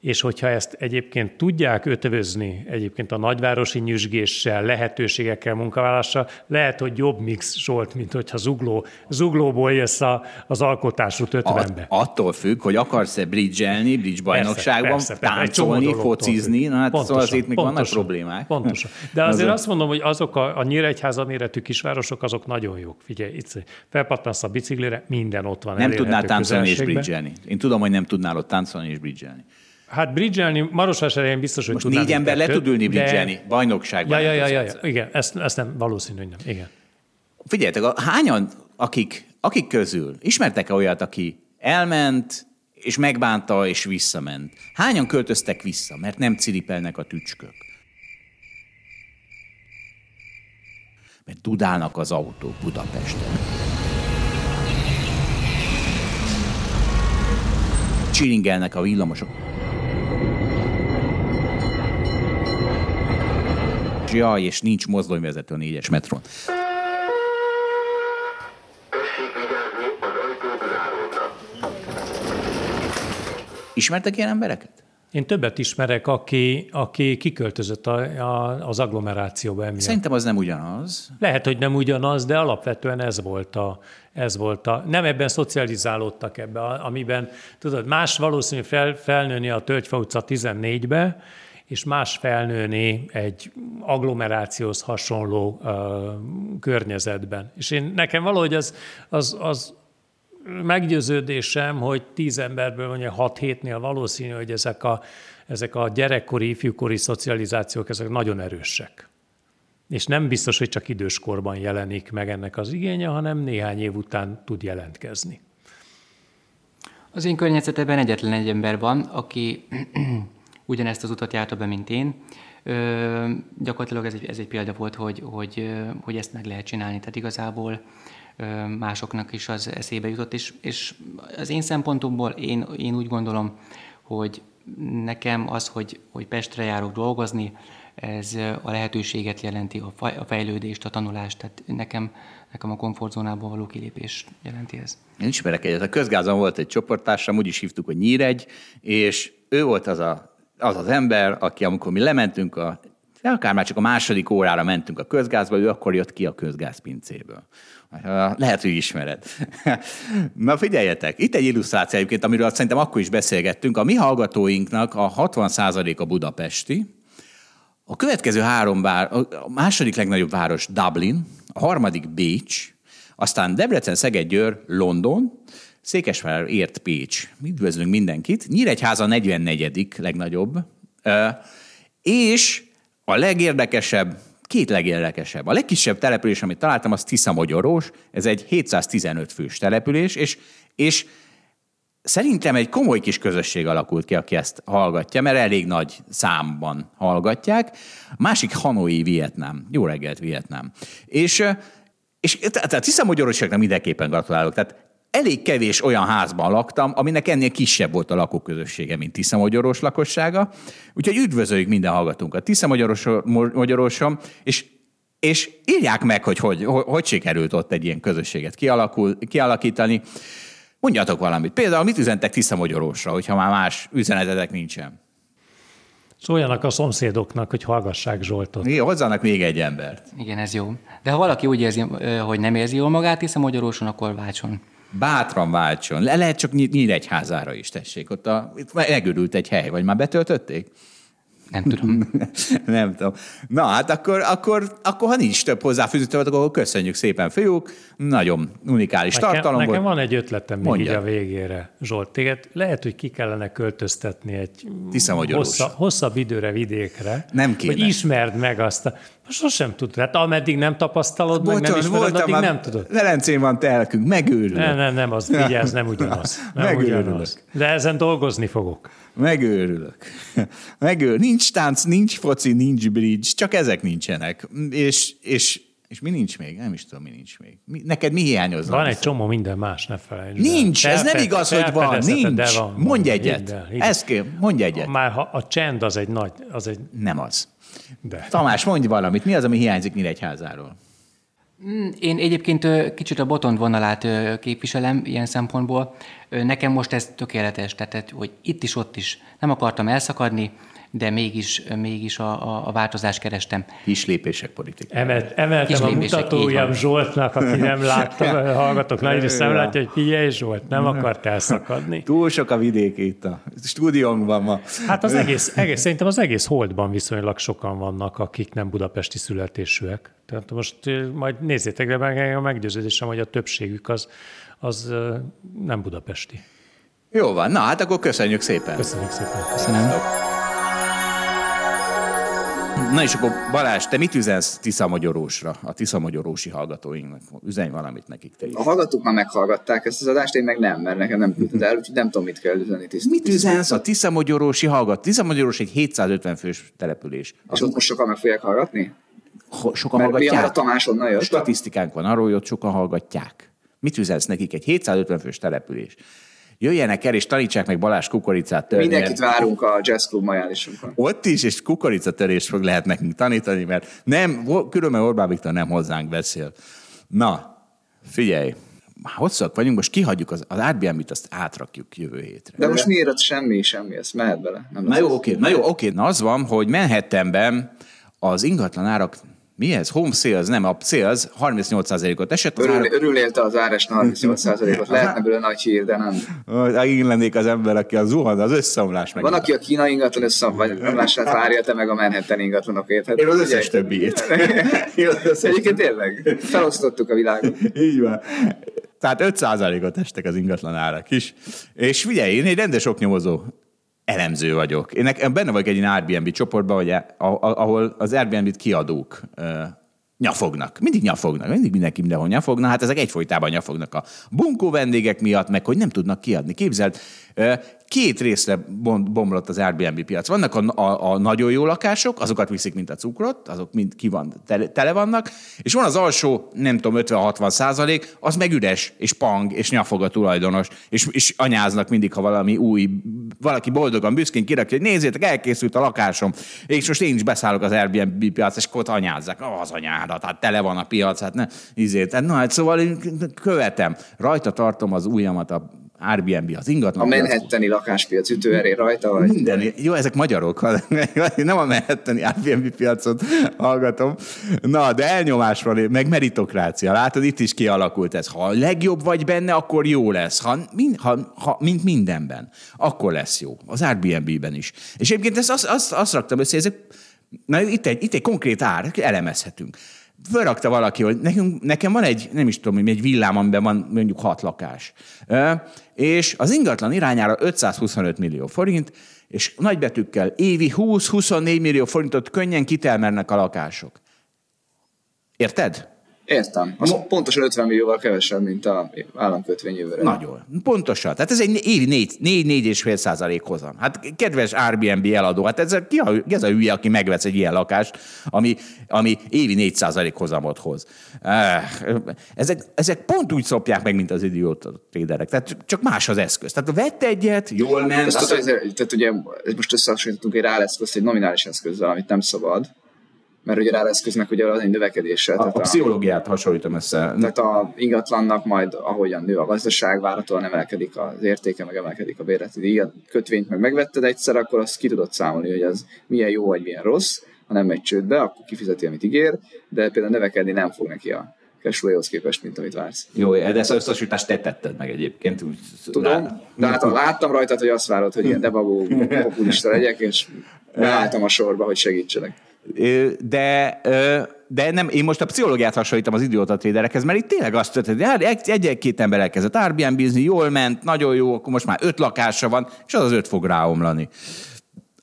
és hogyha ezt egyébként tudják ötvözni egyébként a nagyvárosi nyüzsgéssel, lehetőségekkel, munkavállalással, lehet, hogy jobb mix Zsolt, mint hogyha zugló, zuglóból jössz a, az alkotásút ötvenbe. At, attól függ, hogy akarsz-e bridgelni, bridge bajnokságban, persze, persze, táncolni, focizni, na hát pontosan, szóval azért még pontosan, vannak problémák. Pontosan. De azért azt mondom, hogy azok a, a Nyíregyháza méretű kisvárosok, azok nagyon jók. Figyelj, itt felpattansz a biciklire, minden ott van. Nem tudnál táncolni és bridgelni. Én tudom, hogy nem tudnál ott táncolni és bridgelni. Hát bridgelni, Marosvásárhelyen biztos, hogy Most négy ember le tud ülni bridgelni, de... bajnokságban. Ja, ja, ja, ja, igen, ezt, ezt nem, valószínű, hogy nem, igen. Figyeljetek, a, hányan, akik, akik közül, ismertek-e olyat, aki elment, és megbánta, és visszament? Hányan költöztek vissza, mert nem ciripelnek a tücskök? Mert dudálnak az autók Budapesten. Csiringelnek a villamosok. Jaj, és nincs mozdonyvezető a négyes metron. Ismertek ilyen embereket? Én többet ismerek, aki, aki kiköltözött a, a, az agglomerációba emiatt. Szerintem az nem ugyanaz. Lehet, hogy nem ugyanaz, de alapvetően ez volt a, ez volt a nem ebben szocializálódtak ebbe, amiben, tudod, más valószínű fel, felnőni a Tölgyfa utca 14-be, és más felnőni egy agglomerációhoz hasonló uh, környezetben. És én nekem valahogy az, az, az meggyőződésem, hogy tíz emberből mondjuk hat hétnél valószínű, hogy ezek a, ezek a gyerekkori, ifjúkori szocializációk, ezek nagyon erősek. És nem biztos, hogy csak időskorban jelenik meg ennek az igénye, hanem néhány év után tud jelentkezni. Az én környezetemben egyetlen egy ember van, aki ugyanezt az utat járta be, mint én. Ö, gyakorlatilag ez egy, ez egy példa volt, hogy, hogy, hogy ezt meg lehet csinálni. Tehát igazából ö, másoknak is az eszébe jutott, és, és az én szempontomból én, én úgy gondolom, hogy nekem az, hogy, hogy Pestre járok dolgozni, ez a lehetőséget jelenti, a fejlődést, a tanulást, tehát nekem, nekem a komfortzónából való kilépés jelenti ez. Én ismerek egyet. A közgázon volt egy csoporttársam, úgy is hívtuk, hogy Nyíregy, és ő volt az a az az ember, aki amikor mi lementünk a akár már csak a második órára mentünk a közgázba, ő akkor jött ki a közgázpincéből. Lehet, hogy ismered. Na figyeljetek, itt egy illusztráció egyébként, amiről szerintem akkor is beszélgettünk. A mi hallgatóinknak a 60% a budapesti, a következő három vár, a második legnagyobb város Dublin, a harmadik Bécs, aztán Debrecen, Szeged, Győr, London, Székesvár ért Pécs. Üdvözlünk mindenkit. Nyíregyháza 44. legnagyobb. És a legérdekesebb, két legérdekesebb. A legkisebb település, amit találtam, az Tisza-Magyarós. Ez egy 715 fős település, és, és szerintem egy komoly kis közösség alakult ki, aki ezt hallgatja, mert elég nagy számban hallgatják. Másik Hanoi, Vietnám. Jó reggelt, Vietnám. És és tehát Tisza-Magyarországnak mindenképpen gratulálok. Tehát elég kevés olyan házban laktam, aminek ennél kisebb volt a lakóközössége, mint Tisza Magyaros lakossága. Úgyhogy üdvözöljük minden hallgatónkat Tisza Magyaroson, és és írják meg, hogy hogy, hogy hogy sikerült ott egy ilyen közösséget kialakul, kialakítani. Mondjatok valamit. Például mit üzentek Tisza Magyarosra, hogyha már más üzenetetek nincsen? Szóljanak a szomszédoknak, hogy hallgassák Zsoltot. Igen, hozzanak még egy embert. Igen, ez jó. De ha valaki úgy érzi, hogy nem érzi jól magát, Tisza Magyaroson, akkor váltson bátran váltson. Le lehet csak Nyíregyházára is, tessék. Ott a, itt megörült egy hely, vagy már betöltötték? Nem tudom. nem tudom. Na hát akkor, akkor, akkor ha nincs több hozzáfűző akkor köszönjük szépen, fiúk. Nagyon unikális nekem, tartalom Nekem volt. van egy ötletem még Mondja. így a végére, Zsolt. Téged lehet, hogy ki kellene költöztetni egy Tiszamagyarós. hossza, hosszabb időre vidékre. Nem kéne. Hogy ismerd meg azt a... Sosem tudod. Hát ameddig nem tapasztalod, meg nem ismered, voltam addig nem tudod. Velencén van telkünk, megőrülök. Nem, nem, nem, az vigyázz, nem ugyanaz. Nem Megőrülök. ugyanaz. De ezen dolgozni fogok. Megőrülök. Megőr. Nincs tánc, nincs foci, nincs bridge, csak ezek nincsenek. És, és, és mi nincs még? Nem is tudom, mi nincs még. Mi, neked mi hiányozna? Van egy csomó minden más, ne felejtsd. el. Nincs, ez nem igaz, hogy van. Nincs. de van. Mondj egyet. Ezt kell, mondj egyet. Már ha a csend az egy nagy, az egy, Nem az. de. Tamás, mondj valamit. Mi az, ami hiányzik Nyíregyházáról? Én egyébként kicsit a botont vonalát képviselem ilyen szempontból. Nekem most ez tökéletes, tehát hogy itt is, ott is nem akartam elszakadni, de mégis, mégis a, a, a változást kerestem. Kis lépések politika. Emelt, emeltem Kis a van. Zsoltnak, aki nem látta, hallgatok nagy rész nem látja, hogy figyelj Zsolt, nem akart elszakadni. Túl sok a vidék itt a stúdiónkban ma. Hát az egész, egész, szerintem az egész holdban viszonylag sokan vannak, akik nem budapesti születésűek. Tehát most ö, majd nézzétek be, meg a meggyőződésem, hogy a többségük az, az ö, nem budapesti. Jó van, na hát akkor köszönjük szépen. Köszönjük szépen. Köszönöm. Na és akkor Balázs, te mit üzensz Tiszamagyarósra, a Tiszamagyarósi hallgatóinknak? Üzenj valamit nekik te is. A hallgatók már meghallgatták ezt az adást, én meg nem, mert nekem nem küldted el, úgyhogy nem tudom, mit kell üzenni tiszt. Mit üzensz a Tiszamagyarósi hallgat? Tiszamagyaros egy 750 fős település. És ott most sokan meg fogják hallgatni? Sokan Mert mi a hallgatják. Tamás onnan jött? Statisztikánk van arról, hogy ott sokan hallgatják. Mit üzensz nekik? Egy 750 fős település. Jöjjenek el, és tanítsák meg Balázs kukoricát törni. Mindenkit várunk a Jazz Club majálisunkon. Ott is, és kukoricatörést fog lehet nekünk tanítani, mert nem, különben Orbán Viktor nem hozzánk beszél. Na, figyelj, hosszak vagyunk, most kihagyjuk az, az Airbnb-t, azt átrakjuk jövő hétre. De most miért semmi, semmi, ez mehet bele. Nem Na jó, oké, na jó, oké. Na az van, hogy Manhattanben az ingatlan árak, mi ez? Home sales, nem, a sales 38%-ot esett. Az Örül, árak, örülnél te az áres 38%-ot, lehetne belőle nagy hír, de nem. Én lennék az ember, aki a zuhan, az összeomlás meg. Van, aki a kínai ingatlan összeom, vagy romlását várja, meg a Manhattan ingatlanokért. Hát, Én az ugye- összes többiét. Én az összes Egyébként tényleg, felosztottuk a világot. Így van. Tehát 5%-ot estek az ingatlan árak is. És figyelj, én egy rendes oknyomozó elemző vagyok. Én nekem benne vagyok egy ilyen Airbnb csoportban, a- a- ahol az Airbnb-t kiadók nyafognak. Mindig nyafognak, mindig mindenki mindenhol nyafognak. Hát ezek egyfolytában nyafognak a bunkó vendégek miatt, meg hogy nem tudnak kiadni. Képzeld, két részre bom- bomlott az Airbnb piac. Vannak a, a, a nagyon jó lakások, azokat viszik, mint a cukrot, azok mind ki van, tele, vannak, és van az alsó, nem tudom, 50-60 százalék, az meg üres, és pang, és nyafog a tulajdonos, és, és anyáznak mindig, ha valami új, valaki boldogan, büszkén kirakja, hogy nézzétek, elkészült a lakásom, és most én is beszállok az Airbnb piac, és ott anyázzák, "Ó, az anyádat, hát tele van a piac, hát ne, izét, hát, na, hát szóval én követem, rajta tartom az ujjamat a Airbnb, az ingatlan. A. Manhattani lakáspiac ütőeré rajta vagy. Minden. Jó, ezek magyarok, nem a Manhattani Airbnb piacot hallgatom. Na, de elnyomás van, meg meritokrácia. Látod, itt is kialakult ez. Ha a legjobb vagy benne, akkor jó lesz. Ha, min, ha, ha mint mindenben, akkor lesz jó. Az Airbnb-ben is. És egyébként ezt, azt, azt, azt raktam össze, ezek, na, itt egy, itt egy konkrét ár, elemezhetünk. Fölrakta valaki, hogy nekünk, nekem van egy, nem is tudom, egy villám, amiben van mondjuk hat lakás. És az ingatlan irányára 525 millió forint, és nagybetűkkel évi 20-24 millió forintot könnyen kitelmernek a lakások. Érted? Értem. Az pontosan 50 millióval kevesebb, mint a államkötvény jövőre. Nagyon. Pontosan. Tehát ez egy évi 4-4,5 százalék hozam. Hát kedves Airbnb eladó, hát ez a, ki a, ez a hülye, aki megvesz egy ilyen lakást, ami, ami évi 4 százalék hozamot hoz. Eh, Ezek, ezek pont úgy szopják meg, mint az idióta tréderek. Tehát csak más az eszköz. Tehát vett egyet, jól ment. Tudod, ezért- tehát ugye most összehasonlítottunk egy ráleszközt egy nominális eszközzel, amit nem szabad, mert ugye ráleszköznek ugye az egy növekedése. a, tehát a pszichológiát hasonlítom össze. Tehát a ingatlannak majd, ahogyan nő a gazdaság, várhatóan emelkedik az értéke, meg emelkedik a bérleti díj. A kötvényt meg megvetted egyszer, akkor azt ki tudod számolni, hogy az milyen jó, vagy milyen rossz. Ha nem megy csődbe, akkor kifizeti, amit ígér, de például növekedni nem fog neki a cashflow-hoz képest, mint amit vársz. Jó, de ezt az összehasonlítást te tetted meg egyébként. Úgy, Tudom, de hát láttam rajtad, hogy azt várod, hogy ilyen debagó populista legyek, és Beálltam a sorba, hogy segítsenek. De, de nem, én most a pszichológiát hasonlítom az idióta tréderekhez, mert itt tényleg azt történt, hogy hát egy-két ember elkezdett Airbnb-zni, jól ment, nagyon jó, akkor most már öt lakása van, és az az öt fog ráomlani.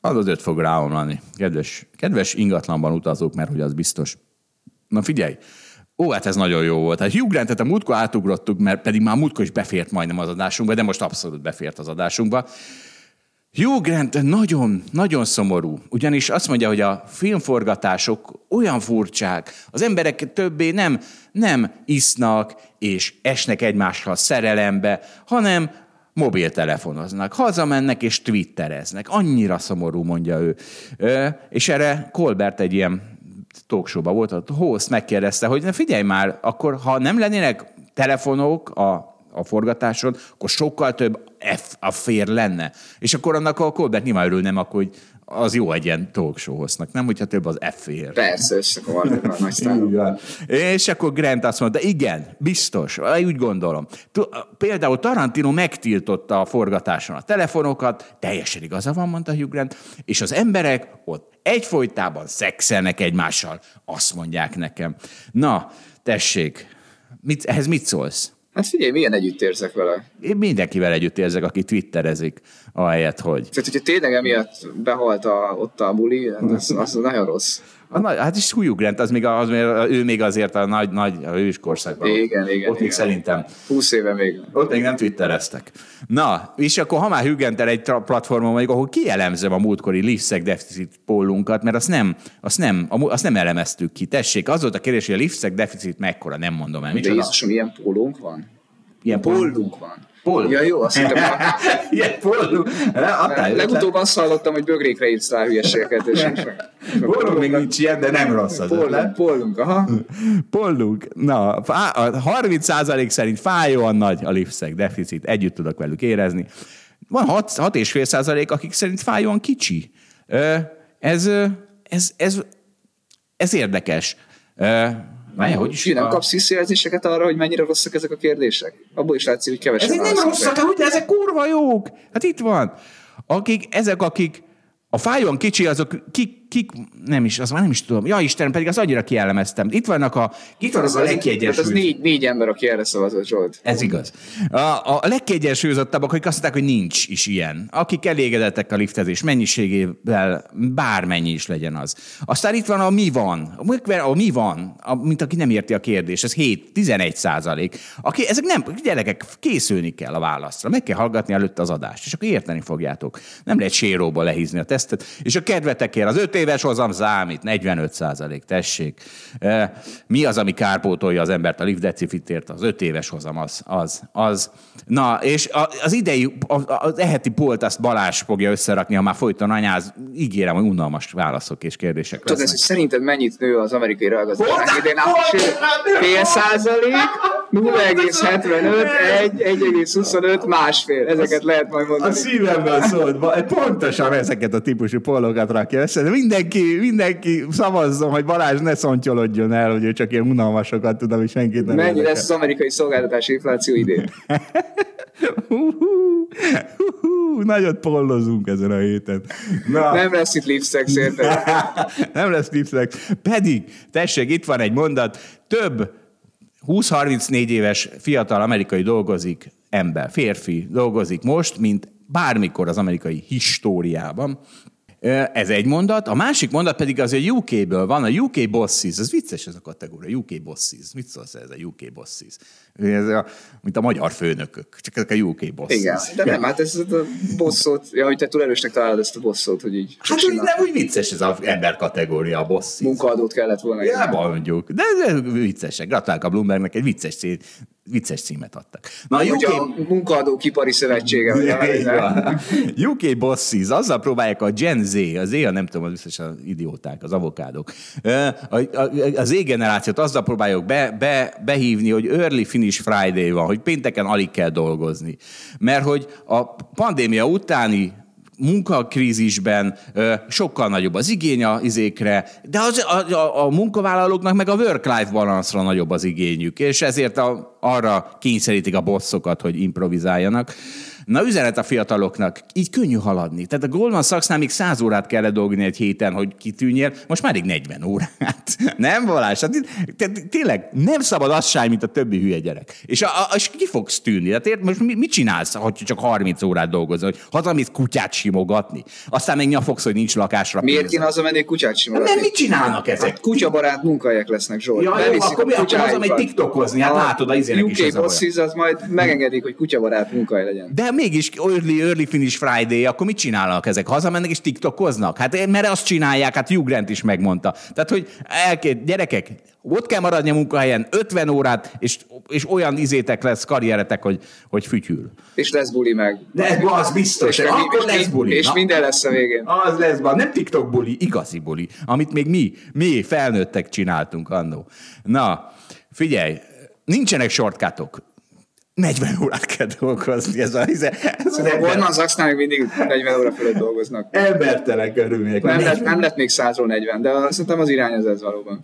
Az az öt fog ráomlani. Kedves, kedves ingatlanban utazók, mert hogy az biztos. Na figyelj, Ó, hát ez nagyon jó volt. Hát Hugh Grantet a múltkor átugrottuk, mert pedig már múltkor is befért majdnem az adásunkba, de most abszolút befért az adásunkba. Hugh Grant nagyon, nagyon szomorú, ugyanis azt mondja, hogy a filmforgatások olyan furcsák, az emberek többé nem, nem isznak és esnek egymással szerelembe, hanem mobiltelefonoznak, hazamennek és twittereznek. Annyira szomorú, mondja ő. És erre Colbert egy ilyen talkshowban volt, a host megkérdezte, hogy figyelj már, akkor ha nem lennének telefonok a a forgatáson, akkor sokkal több F a fér lenne. És akkor annak a Colbert nyilván örülne, akkor, hogy az jó egy ilyen talk show-hoznak, nem? Hogyha több az F fér. Persze, és akkor a nagy sztárok. És akkor Grant azt mondta, igen, biztos, úgy gondolom. Például Tarantino megtiltotta a forgatáson a telefonokat, teljesen igaza van, mondta Hugh Grant, és az emberek ott egyfolytában szexelnek egymással, azt mondják nekem. Na, tessék, mit, ehhez mit szólsz? Hát figyelj, milyen együtt érzek vele? Én mindenkivel együtt érzek, aki twitterezik, ahelyett, hogy... Tehát, hogyha tényleg emiatt behalt a, ott a buli, hát az, az nagyon rossz. A nagy, hát is Hugh Grant, az még, az, ő még azért a nagy, nagy a ős korszakban. Igen, igen. Ott igen. még szerintem. 20 éve még. Ott még nem twittereztek. Na, és akkor ha már grant egy platformon vagyok, ahol kielemzem a múltkori Lifsec deficit pólunkat, mert azt nem, azt, nem, azt nem elemeztük ki. Tessék, az volt a kérdés, hogy a Lifsec deficit mekkora, nem mondom el. De Jézusom, ilyen pólónk van? Ilyen pólunk van. Pol. Ja, jó, azt hittem. Ilyen polunk. Legutóbb azt hallottam, hogy bögrékre írsz rá hülyeségeket. És polunk még nincs ilyen, de nem rossz az Polunk, polunk, aha. Polunk. Na, a 30% szerint fájóan nagy a lipszeg deficit, együtt tudok velük érezni. Van 6,5 százalék, akik szerint fájóan kicsi. Ez, ez, ez, ez érdekes. Várjál, hogy is? Nem kapsz visszajelzéseket arra, hogy mennyire rosszak ezek a kérdések? Abból is látszik, hogy kevesen Ezek nem rosszak, hát ugye ezek kurva jók. Hát itt van. Akik, ezek, akik a fájón kicsi, azok kik, kik, nem is, az már nem is tudom. Ja Istenem, pedig az annyira kielemeztem. Itt vannak a, itt van az, az a legkiegyensúlyozott. Ez négy, négy ember, aki erre szavazott, Zsolt. Ez igaz. A, a legkiegyensúlyozottabbak, akik azt mondták, hogy nincs is ilyen. Akik elégedettek a liftezés mennyiségével, bármennyi is legyen az. Aztán itt van a mi van. A mi van, a, mint aki nem érti a kérdést. Ez 7-11 százalék. Aki, ezek nem, gyerekek, készülni kell a válaszra. Meg kell hallgatni előtte az adást, és akkor érteni fogjátok. Nem lehet séróba lehízni a tesztet. És a kedvetekért az öt éves hozam számít, 45 százalék, tessék. Mi az, ami kárpótolja az embert a liftdecifitért? Az öt éves hozam, az, az, az. Na, és az idei, az eheti polt azt Balázs fogja összerakni, ha már folyton anyáz, ígérem, hogy unalmas válaszok és kérdések Tudod, ez, szerinted mennyit nő az amerikai reagazdaság idén? Fél százalék, 0,75, 1,25, másfél. Ezeket lehet majd mondani. A szívemben szólt, pontosan ezeket a típusú polokat rakja össze, de mindenki, mindenki szavazzon, hogy Balázs ne szontyolodjon el, hogy ő csak ilyen unalmasokat tud, ami senkit nem Mennyi lesz az amerikai szolgáltatási infláció idén? Nagyot pollozunk ezen a héten. Na. Nem lesz itt lipszex, Nem lesz lipszex. Pedig, tessék, itt van egy mondat, több 20-34 éves fiatal amerikai dolgozik, ember, férfi dolgozik most, mint bármikor az amerikai históriában. Ez egy mondat. A másik mondat pedig az a UK-ből van, a UK Bosses. Ez vicces ez a kategória, UK Bosses. Mit szólsz ez a UK Bosses? Ez a, mint a magyar főnökök, csak ezek a UK Bosses. Igen, de nem, hát ez a bosszot, ja, hogy te túl erősnek találod ezt a bosszot, hogy így. Hát úgy, nem úgy vicces ez az ember kategória, a Bosses. Munkaadót kellett volna. Ja, mondjuk. De, de viccesek. Gratulálok a Bloombergnek, egy vicces cím, vicces címet adtak. Na, a UK... a munkaadó kipari szövetsége. Ja, UK Bosses, azzal próbálják a Gen Z, az Z, nem tudom, az biztos az idióták, az avokádok. Az Z generációt azzal próbáljuk be, be, behívni, hogy early finish Friday van, hogy pénteken alig kell dolgozni. Mert hogy a pandémia utáni munkakrízisben sokkal nagyobb az igény a izékre, de az, a, a, a munkavállalóknak meg a work-life balance nagyobb az igényük, és ezért a, arra kényszerítik a bosszokat, hogy improvizáljanak. Na, üzenet a fiataloknak, így könnyű haladni. Tehát a Goldman Sachsnál még 100 órát kellett dolgozni egy héten, hogy kitűnjél, most már 40 órát. Nem, Balázs? Hát, tényleg nem szabad az sem, mint a többi hülye gyerek. És, a, a, és ki fogsz tűnni? Tehát ért, most mit csinálsz, hogy csak 30 órát dolgozol? Hogy hazamész kutyát simogatni? Aztán még nyafogsz, hogy nincs lakásra Miért kéne menni kutyát simogatni? Nem, mit csinálnak ezek? Hát kutyabarát munkahelyek lesznek, Zsolt. Ja, jó, akkor mi akkor hazamegy tiktokozni? Hát látod, a izének is UK az majd megengedik, hogy kutyabarát munkahely legyen. De mégis early, early finish Friday, akkor mit csinálnak ezek? Hazamennek és tiktokoznak? Hát mert azt csinálják, hát Hugh Grant is megmondta. Tehát, hogy elkét, gyerekek, ott kell maradni a munkahelyen 50 órát, és, és olyan izétek lesz karrieretek, hogy, hogy fütyül. És lesz buli meg. De az biztos, és, akkor és, lesz buli. És Na, minden lesz a végén. Az lesz, nem TikTok buli, igazi buli, amit még mi, mi felnőttek csináltunk annó. Na, figyelj, nincsenek shortcutok. 40 órát kell dolgozni. Ez a, ez, ez a Goldman Sachsnál még mindig 40 óra fölött dolgoznak. Embertelen körülmények. Nem, lett, nem lett még 100 40, de szerintem az irány az ez valóban.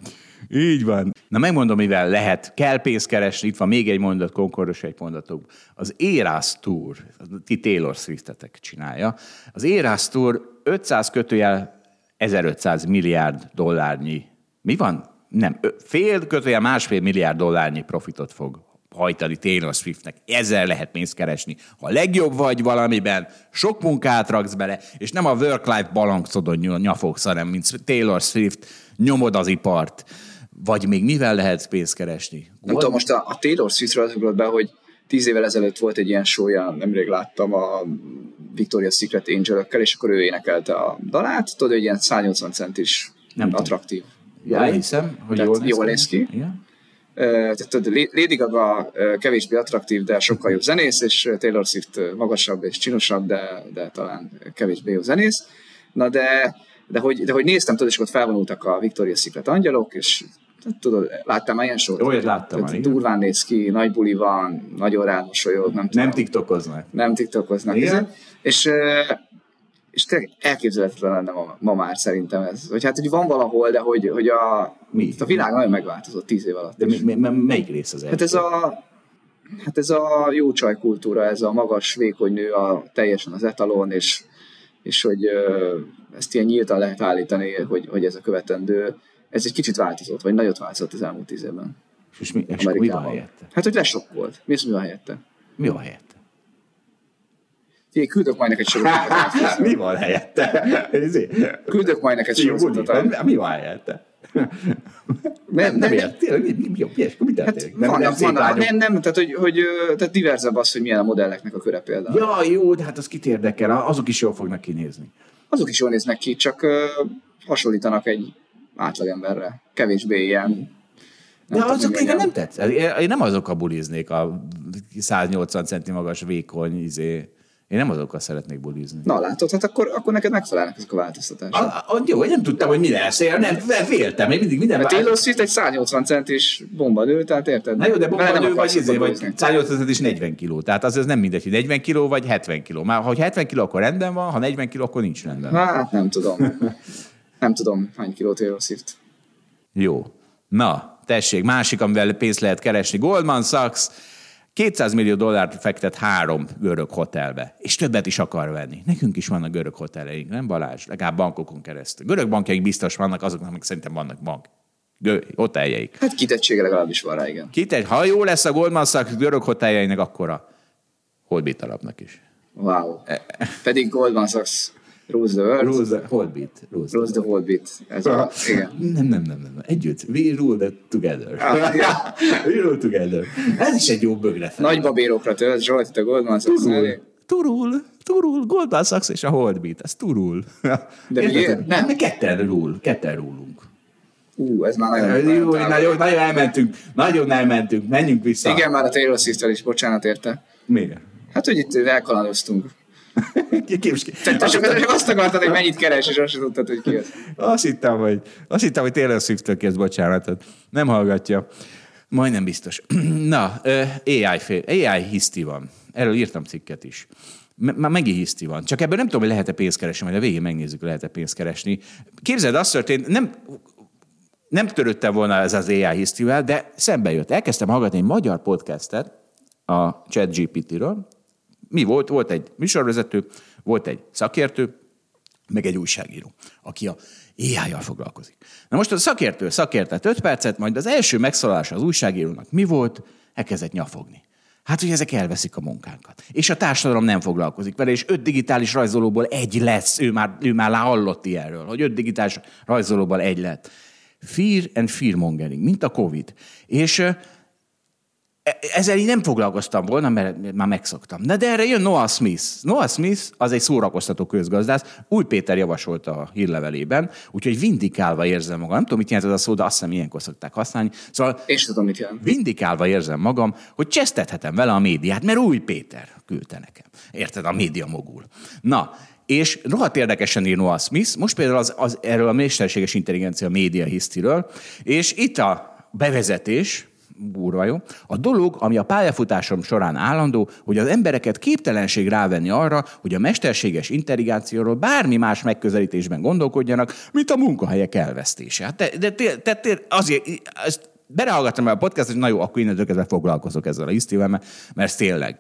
Így van. Na megmondom, mivel lehet. Kell pénzt keresni. Itt van még egy mondat, konkordos egy mondatok. Az Eras Tour, ti Taylor Swiftetek csinálja. Az Eras Tour 500 kötőjel 1500 milliárd dollárnyi. Mi van? Nem, fél kötőjel másfél milliárd dollárnyi profitot fog hajtani Taylor Swiftnek. Ezzel lehet pénzt keresni. Ha legjobb vagy valamiben, sok munkát raksz bele, és nem a work-life balancodon nyafogsz, hanem mint Taylor Swift, nyomod az ipart. Vagy még mivel lehet pénzt keresni? Nem tudom, most a, a Taylor Swiftről az be, hogy tíz évvel ezelőtt volt egy ilyen showja, nemrég láttam a Victoria's Secret angel és akkor ő énekelte a dalát. Tudod, hogy ilyen 180 centis nem attraktív. Ja, hiszem, hogy jól, jól néz ki. Igen tehát Lady Gaga kevésbé attraktív, de sokkal jobb zenész, és Taylor Swift magasabb és csinosabb, de, de talán kevésbé jó zenész. Na de, de hogy, de hogy néztem, tudod, és ott felvonultak a Victoria's Secret angyalok, és tudod, láttam már ilyen sort? Olyat láttam már, Durván néz ki, nagy buli van, nagyon rád mosolyog, nem tudom. Nem tiktokoznak. Nem tiktokoznak. Igen? És és tényleg elképzelhetetlen lenne ma, ma már szerintem ez. Hogy hát, hogy van valahol, de hogy, hogy a, mi? a világ nagyon megváltozott tíz év alatt. De mi, mi, mi, melyik rész az Hát ez a, hát ez a jó kultúra, ez a magas, vékony nő, a, teljesen az etalon, és, és hogy ö, ezt ilyen nyíltan lehet állítani, hogy, hogy ez a követendő. Ez egy kicsit változott, vagy nagyot változott az elmúlt tíz évben. És mi, és mi van helyette? Hát, hogy volt. Mi az, mi van helyette? Mi van helyette? Figyelj, küldök majd neked sorozatot. Mi van helyette? küldök majd neked sorozatot. Mi van helyette? Nem, nem, ért, tényleg, mi, mi, mi, mi, mi hát nem, vannak, nem, vannak, nem, nem, tehát, hogy, hogy tehát diverzebb az, hogy milyen a modelleknek a köre például. Ja, jó, de hát az kit érdekel, azok is jól fognak kinézni. Azok is jól néznek ki, csak uh, hasonlítanak egy átlagemberre. Kevésbé ilyen de nem azok engem nem tetsz. Én nem azok a buliznék, a 180 centi magas vékony izé, én nem azokkal szeretnék bulizni. Na látod, hát akkor, akkor neked megfelelnek ezek a változtatások. A, a, jó, én nem tudtam, hogy mi lesz. Én nem véltem, én mindig minden Mert Taylor Swift egy 180 centis bombanő, tehát érted? Na jó, de bombanő vagy, izé, vagy 180 centis 40 kiló. Tehát az, az nem mindegy, hogy 40 kiló vagy 70 kiló. Már ha 70 kiló, akkor rendben van, ha 40 kiló, akkor nincs rendben. Hát nem tudom. nem tudom, hány kiló Taylor Swift. Jó. Na, tessék, másik, amivel pénzt lehet keresni. Goldman Sachs 200 millió dollárt fektet három görög hotelbe, és többet is akar venni. Nekünk is vannak görög hoteleink, nem Balázs? Legalább bankokon keresztül. Görög bankjaink biztos vannak, azoknak meg szerintem vannak bank. Gö- hoteljeik. Hát kitettsége legalábbis van rá, igen. Kitett, ha jó lesz a Goldman Sachs görög hoteljeinek, akkor a Holbit alapnak is. Wow. Pedig Goldman Sachs Rose the World. Rose the whole bit. Rose, Rose the whole bit. Ez a, igen. Nem, nem, nem, nem. Együtt. We rule it together. Ah. We rule together. Ez is egy jó bögre fel. Nagy babérokra tölt, Zsolt, a Goldman Sachs Turul, turul, turul, Goldman Sachs és a Holdbeat, ez turul. De miért? Nem, mi ketten rúl, ketten rúlunk. Ú, ez már nagyon... Jó, nagyon, nagyon elmentünk, nagyon elmentünk, menjünk vissza. Igen, már a Taylor swift is, bocsánat érte. Miért? Hát, hogy itt elkalandoztunk. Te csak, csak azt akartad, hogy mennyit keres, és azt sem tudtad, hogy ki az. Azt hittem, hogy, azt hittem, hogy Taylor Swift-től kész bocsánatot. Nem hallgatja. Majdnem biztos. Na, AI, fél, AI hiszti van. Erről írtam cikket is. Már megint hiszti van. Csak ebből nem tudom, hogy lehet-e pénzt keresni, majd a végén megnézzük, lehet-e pénzt keresni. Képzeld, azt történt, nem, nem törődtem volna ez az AI hisztivel, de szembe jött. Elkezdtem hallgatni egy magyar podcastet a ChatGPT-ről, Mi volt? Volt egy műsorvezető, volt egy szakértő, meg egy újságíró, aki a AI-jal foglalkozik. Na most a szakértő szakértett 5 percet, majd az első megszólalása az újságírónak mi volt? Elkezdett nyafogni. Hát, hogy ezek elveszik a munkánkat. És a társadalom nem foglalkozik vele, és öt digitális rajzolóból egy lesz. Ő már, ő már hallott ilyenről, hogy öt digitális rajzolóból egy lett. Fear and fearmongering, mint a Covid. És ezzel így nem foglalkoztam volna, mert már megszoktam. Na de erre jön Noah Smith. Noah Smith az egy szórakoztató közgazdász. Új Péter javasolta a hírlevelében, úgyhogy vindikálva érzem magam. Nem tudom, mit jelent ez a szó, de azt hiszem ilyenkor szokták használni. Szóval Én tudom, mit jelent. Vindikálva érzem magam, hogy csesztethetem vele a médiát, mert Új Péter küldte nekem. Érted? A média mogul. Na, és rohadt érdekesen ír Noah Smith, most például az, az, erről a mesterséges intelligencia média hisztiről, és itt a bevezetés, burva jó. A dolog, ami a pályafutásom során állandó, hogy az embereket képtelenség rávenni arra, hogy a mesterséges intelligációról bármi más megközelítésben gondolkodjanak, mint a munkahelyek elvesztése. Hát de, de, de, de azért, ezt belehallgattam el a podcast, hogy na jó, akkor innentől kezdve foglalkozok ezzel a hisztivel, mert, mert tényleg.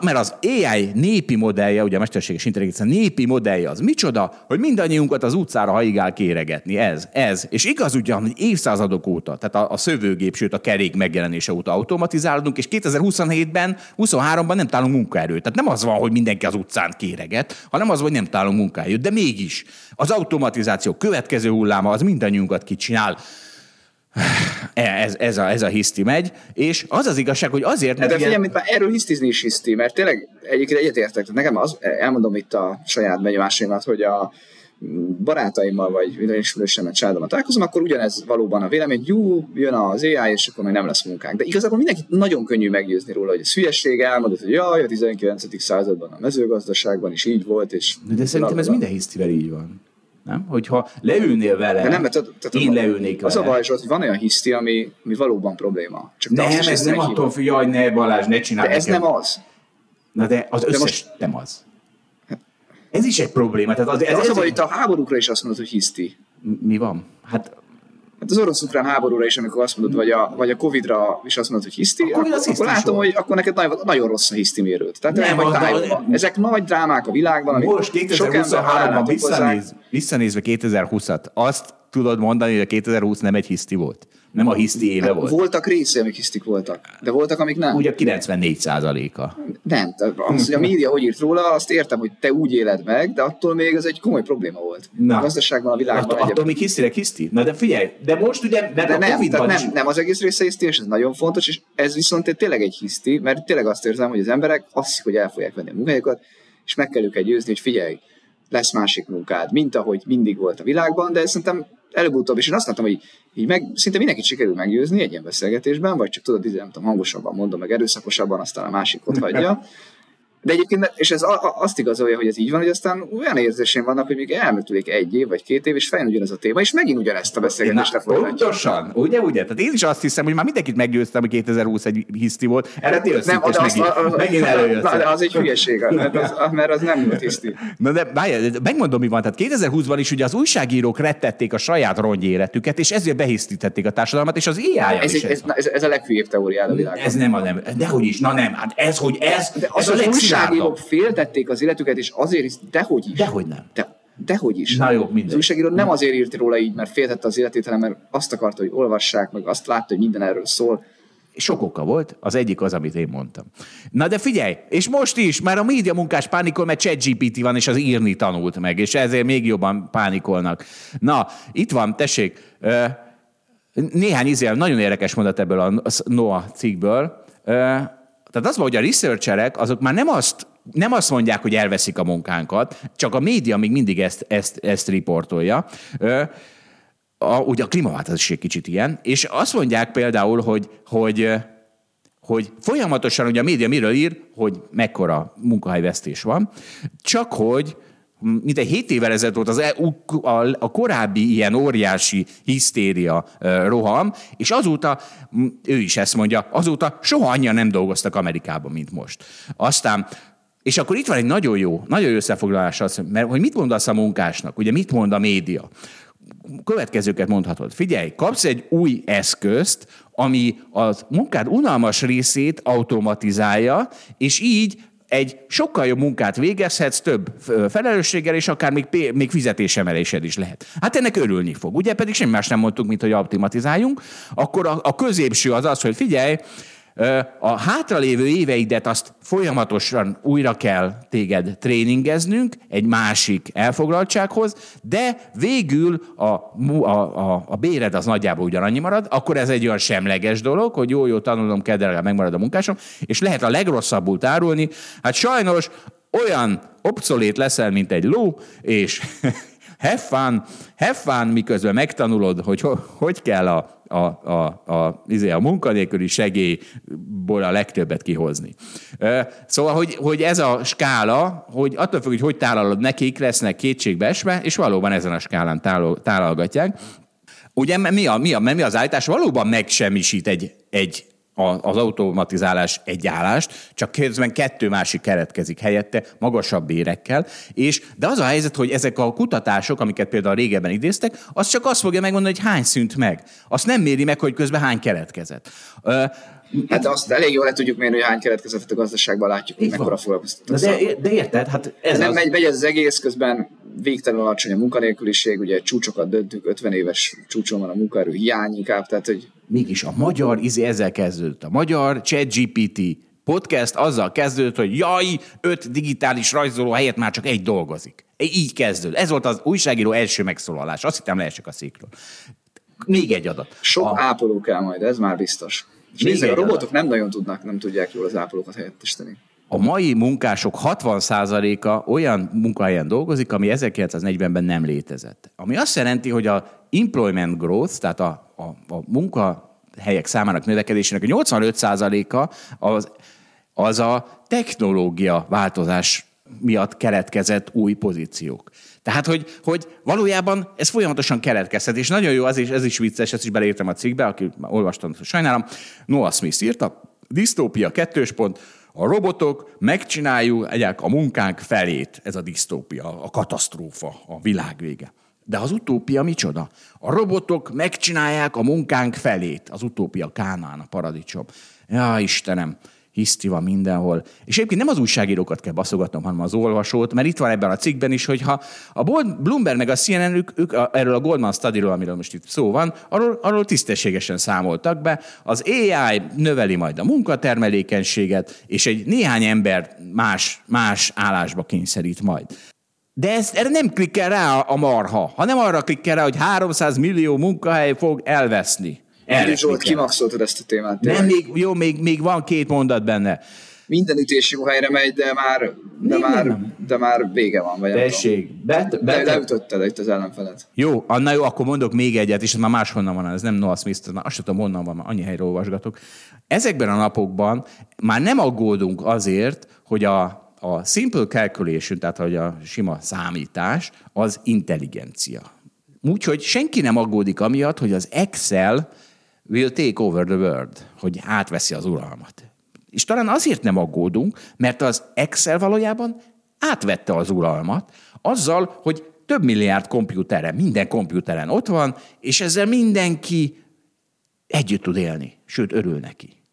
Mert az AI népi modellje, ugye a mesterséges intelligencia népi modellje az micsoda, hogy mindannyiunkat az utcára haigál kéregetni. Ez, ez. És igaz ugyan, hogy évszázadok óta, tehát a, a szövőgép, sőt a kerék megjelenése óta automatizálódunk, és 2027-ben, 23-ban nem találunk munkaerőt. Tehát nem az van, hogy mindenki az utcán kéreget, hanem az, hogy nem találunk munkaerőt. De mégis az automatizáció következő hulláma az mindannyiunkat kicsinál ez, ez, a, ez a hiszti megy, és az az igazság, hogy azért... De, de figyelj, mint már erről hisztizni is hiszti, mert tényleg egyébként egyetértek, nekem az, elmondom itt a saját benyomásaimat, hogy a barátaimmal, vagy ismerősemmel, családommal találkozom, akkor ugyanez valóban a vélemény, jó, jön az AI, és akkor majd nem lesz munkánk. De igazából mindenki nagyon könnyű meggyőzni róla, hogy ez hülyeség, elmondod, hogy jaj, a 19. században a mezőgazdaságban is így volt, és... De, de szerintem ez minden hisztivel így van. Nem? Hogyha leülnél vele, de nem, mert, tehát, én leülnék az vele. Az a baj, hogy van olyan hiszti, ami, ami valóban probléma. Csak nem, ez nem attól függ, hogy ne Balázs, ne csinálj De ez nekem. nem az. Na de az de összes most... nem az. Ez is egy probléma. Tehát az, ez, az ez a baj, itt a háborúkra is azt mondod, hogy hiszti. Mi van? Hát Hát az orosz-ukrán háborúra is, amikor azt mondod, vagy a, vagy a Covid-ra is azt mondod, hogy hiszti, a akkor, akkor, akkor látom, hogy akkor neked nagyon, nagyon rossz a hiszti mérőt. Tehát nem, vagy tájban. Ezek nagy drámák a világban, amik Most 2023-ban visszanéz, visszanézve 2020-at, azt tudod mondani, hogy a 2020 nem egy hiszti volt? Nem a hiszti éve volt. Voltak részei, amik hisztik voltak, de voltak, amik nem. Ugye 94 százaléka. Nem, az, hogy a média hogy írt róla, azt értem, hogy te úgy éled meg, de attól még ez egy komoly probléma volt. Na. A gazdaságban, a világban. Attól, attól még hisztinek hiszti. Na de figyelj, de most ugye, mert de a nem, nem, is... nem, az egész része hiszti, és ez nagyon fontos, és ez viszont tényleg egy hiszti, mert tényleg azt érzem, hogy az emberek azt hiszik, hogy el fogják venni a munkahelyeket, és meg kell őket győzni, hogy figyelj, lesz másik munkád, mint ahogy mindig volt a világban, de szerintem előbb-utóbb, és én azt láttam, hogy így meg, szinte mindenkit sikerül meggyőzni egy ilyen beszélgetésben, vagy csak tudod, nem tudom, hangosabban mondom, meg erőszakosabban, aztán a másik ott hagyja. De egyébként, és ez azt igazolja, hogy ez így van, hogy aztán olyan érzésén vannak, hogy még elmúlik egy év vagy két év, és fejön ugyanaz a téma, és megint ugyanezt a beszélgetést lefolytatjuk. Pontosan, ugye, ugye? Tehát én is azt hiszem, hogy már mindenkit meggyőztem, hogy 2020 egy hiszti volt. Erre tényleg nem, az, megint, az, az, megint előjött. Na, de az egy hülyeség, mert az, mert az nem volt hiszti. Na de várj, megmondom, mi van. Tehát 2020-ban is ugye az újságírók rettették a saját rongyéretüket, és ezért behisztítették a társadalmat, és az AI ez, ez, ez, ez, a legfűjebb teóriája a világban. Ez nem a nem. Dehogy is, na nem. Hát ez, hogy ez, de az, ez a legszilárdabb féltették az életüket, és azért is, dehogy is. Dehogy nem. De, dehogy is. Na jó, Az újságíró nem azért írt róla így, mert féltette az életét, hanem mert azt akarta, hogy olvassák, meg azt látta, hogy minden erről szól. Sok oka volt, az egyik az, amit én mondtam. Na de figyelj, és most is, már a média munkás pánikol, mert ChatGPT van, és az írni tanult meg, és ezért még jobban pánikolnak. Na, itt van, tessék, néhány izél, nagyon érdekes mondat ebből a Noah cikkből. Tehát az van, hogy a researcherek azok már nem azt, nem azt mondják, hogy elveszik a munkánkat, csak a média még mindig ezt, ezt, ezt riportolja. A, ugye a klímaváltozás egy kicsit ilyen, és azt mondják például, hogy, hogy hogy folyamatosan ugye a média miről ír, hogy mekkora munkahelyvesztés van, csak hogy mint egy hét évvel ezelőtt volt az, e- a, a korábbi ilyen óriási hisztéria roham, és azóta, ő is ezt mondja, azóta soha annyian nem dolgoztak Amerikában, mint most. Aztán és akkor itt van egy nagyon jó, nagyon jó összefoglalás, mert hogy mit mondasz a munkásnak, ugye mit mond a média? következőket mondhatod. Figyelj, kapsz egy új eszközt, ami a munkád unalmas részét automatizálja, és így egy sokkal jobb munkát végezhetsz, több felelősséggel, és akár még, még fizetésemelésed is lehet. Hát ennek örülni fog, ugye? Pedig semmi más nem mondtuk, mint hogy optimatizáljunk. Akkor a, a középső az az, hogy figyelj, a hátralévő éveidet azt folyamatosan újra kell téged tréningeznünk egy másik elfoglaltsághoz, de végül a, a, a, a béred az nagyjából ugyanannyi marad, akkor ez egy olyan semleges dolog, hogy jó, jó, tanulom kell, megmarad a munkásom, és lehet a legrosszabbul tárulni. Hát sajnos olyan obszolét leszel, mint egy ló, és have fun, miközben megtanulod, hogy hogy kell a, a, a, a, izé, a munkanélküli segélyból a legtöbbet kihozni. Szóval, hogy, hogy ez a skála, hogy attól függ, hogy hogy tálalod nekik, lesznek kétségbeesve, és valóban ezen a skálán tálalgatják. Ugye mi, a, mi, a, mi az állítás? Valóban megsemmisít egy, egy az automatizálás egy állást, csak közben kettő másik keretkezik helyette, magasabb bérekkel, és, de az a helyzet, hogy ezek a kutatások, amiket például régebben idéztek, az csak azt fogja megmondani, hogy hány szűnt meg. Azt nem méri meg, hogy közben hány keretkezett. Hát azt elég jól le tudjuk mérni, hogy hány keletkezett a gazdaságban, látjuk, hogy mekkora foglalkoztatás. De, de érted? Hát ez nem az... megy, megy ez az egész, közben végtelen alacsony a munkanélküliség, ugye csúcsokat döntünk, 50 éves csúcson van a munkaerő hiány inkább, tehát hogy... Mégis a magyar, izé ezzel kezdődött. A magyar ChatGPT podcast azzal kezdődött, hogy jaj, öt digitális rajzoló helyett már csak egy dolgozik. Így kezdődött. Ez volt az újságíró első megszólalás. Azt hittem leesek a székről. Még egy adat. Sok a... ápoló kell majd, ez már biztos. És nézzük, a robotok nem nagyon tudnak, nem tudják jól az ápolókat helyettesíteni. A mai munkások 60%-a olyan munkahelyen dolgozik, ami 1940-ben nem létezett. Ami azt jelenti, hogy a employment growth, tehát a, a, a munkahelyek számának növekedésének a 85%-a az, az a technológia változás miatt keletkezett új pozíciók. Tehát, hogy, hogy valójában ez folyamatosan keletkezhet, és nagyon jó, az is, ez is vicces, ezt is beleírtam a cikkbe, aki olvastam, sajnálom. Noah Smith írta, disztópia kettős pont, a robotok megcsináljuk a munkánk felét, ez a disztópia, a katasztrófa, a világ vége. De az utópia micsoda? A robotok megcsinálják a munkánk felét, az utópia Kánán, a paradicsom. Ja, Istenem, hiszti van mindenhol. És egyébként nem az újságírókat kell baszogatnom, hanem az olvasót, mert itt van ebben a cikkben is, hogy ha a Bloomberg meg a CNN, ők, ők erről a Goldman Study-ról, amiről most itt szó van, arról, arról tisztességesen számoltak be. Az AI növeli majd a munkatermelékenységet, és egy néhány ember más, más állásba kényszerít majd. De ezt, erre nem klikkel rá a marha, hanem arra klikkel rá, hogy 300 millió munkahely fog elveszni. Erre Zsolt, kimaxoltad ezt a témát. Tényleg. Nem, még, jó, még, még van két mondat benne. Minden ütés jó helyre megy, de már, de már, de már vége van. Vagy Tessék. Bet, bet, leütötted itt az ellenfelet. Jó, na jó, akkor mondok még egyet, és ez már máshonnan van, ez nem Noah Smith, már azt tudom honnan van, annyi helyről olvasgatok. Ezekben a napokban már nem aggódunk azért, hogy a, a simple calculation, tehát hogy a sima számítás, az intelligencia. Úgyhogy senki nem aggódik amiatt, hogy az Excel will take over the world, hogy átveszi az uralmat. És talán azért nem aggódunk, mert az Excel valójában átvette az uralmat, azzal, hogy több milliárd kompjúteren, minden kompjúteren ott van, és ezzel mindenki együtt tud élni, sőt, örül neki.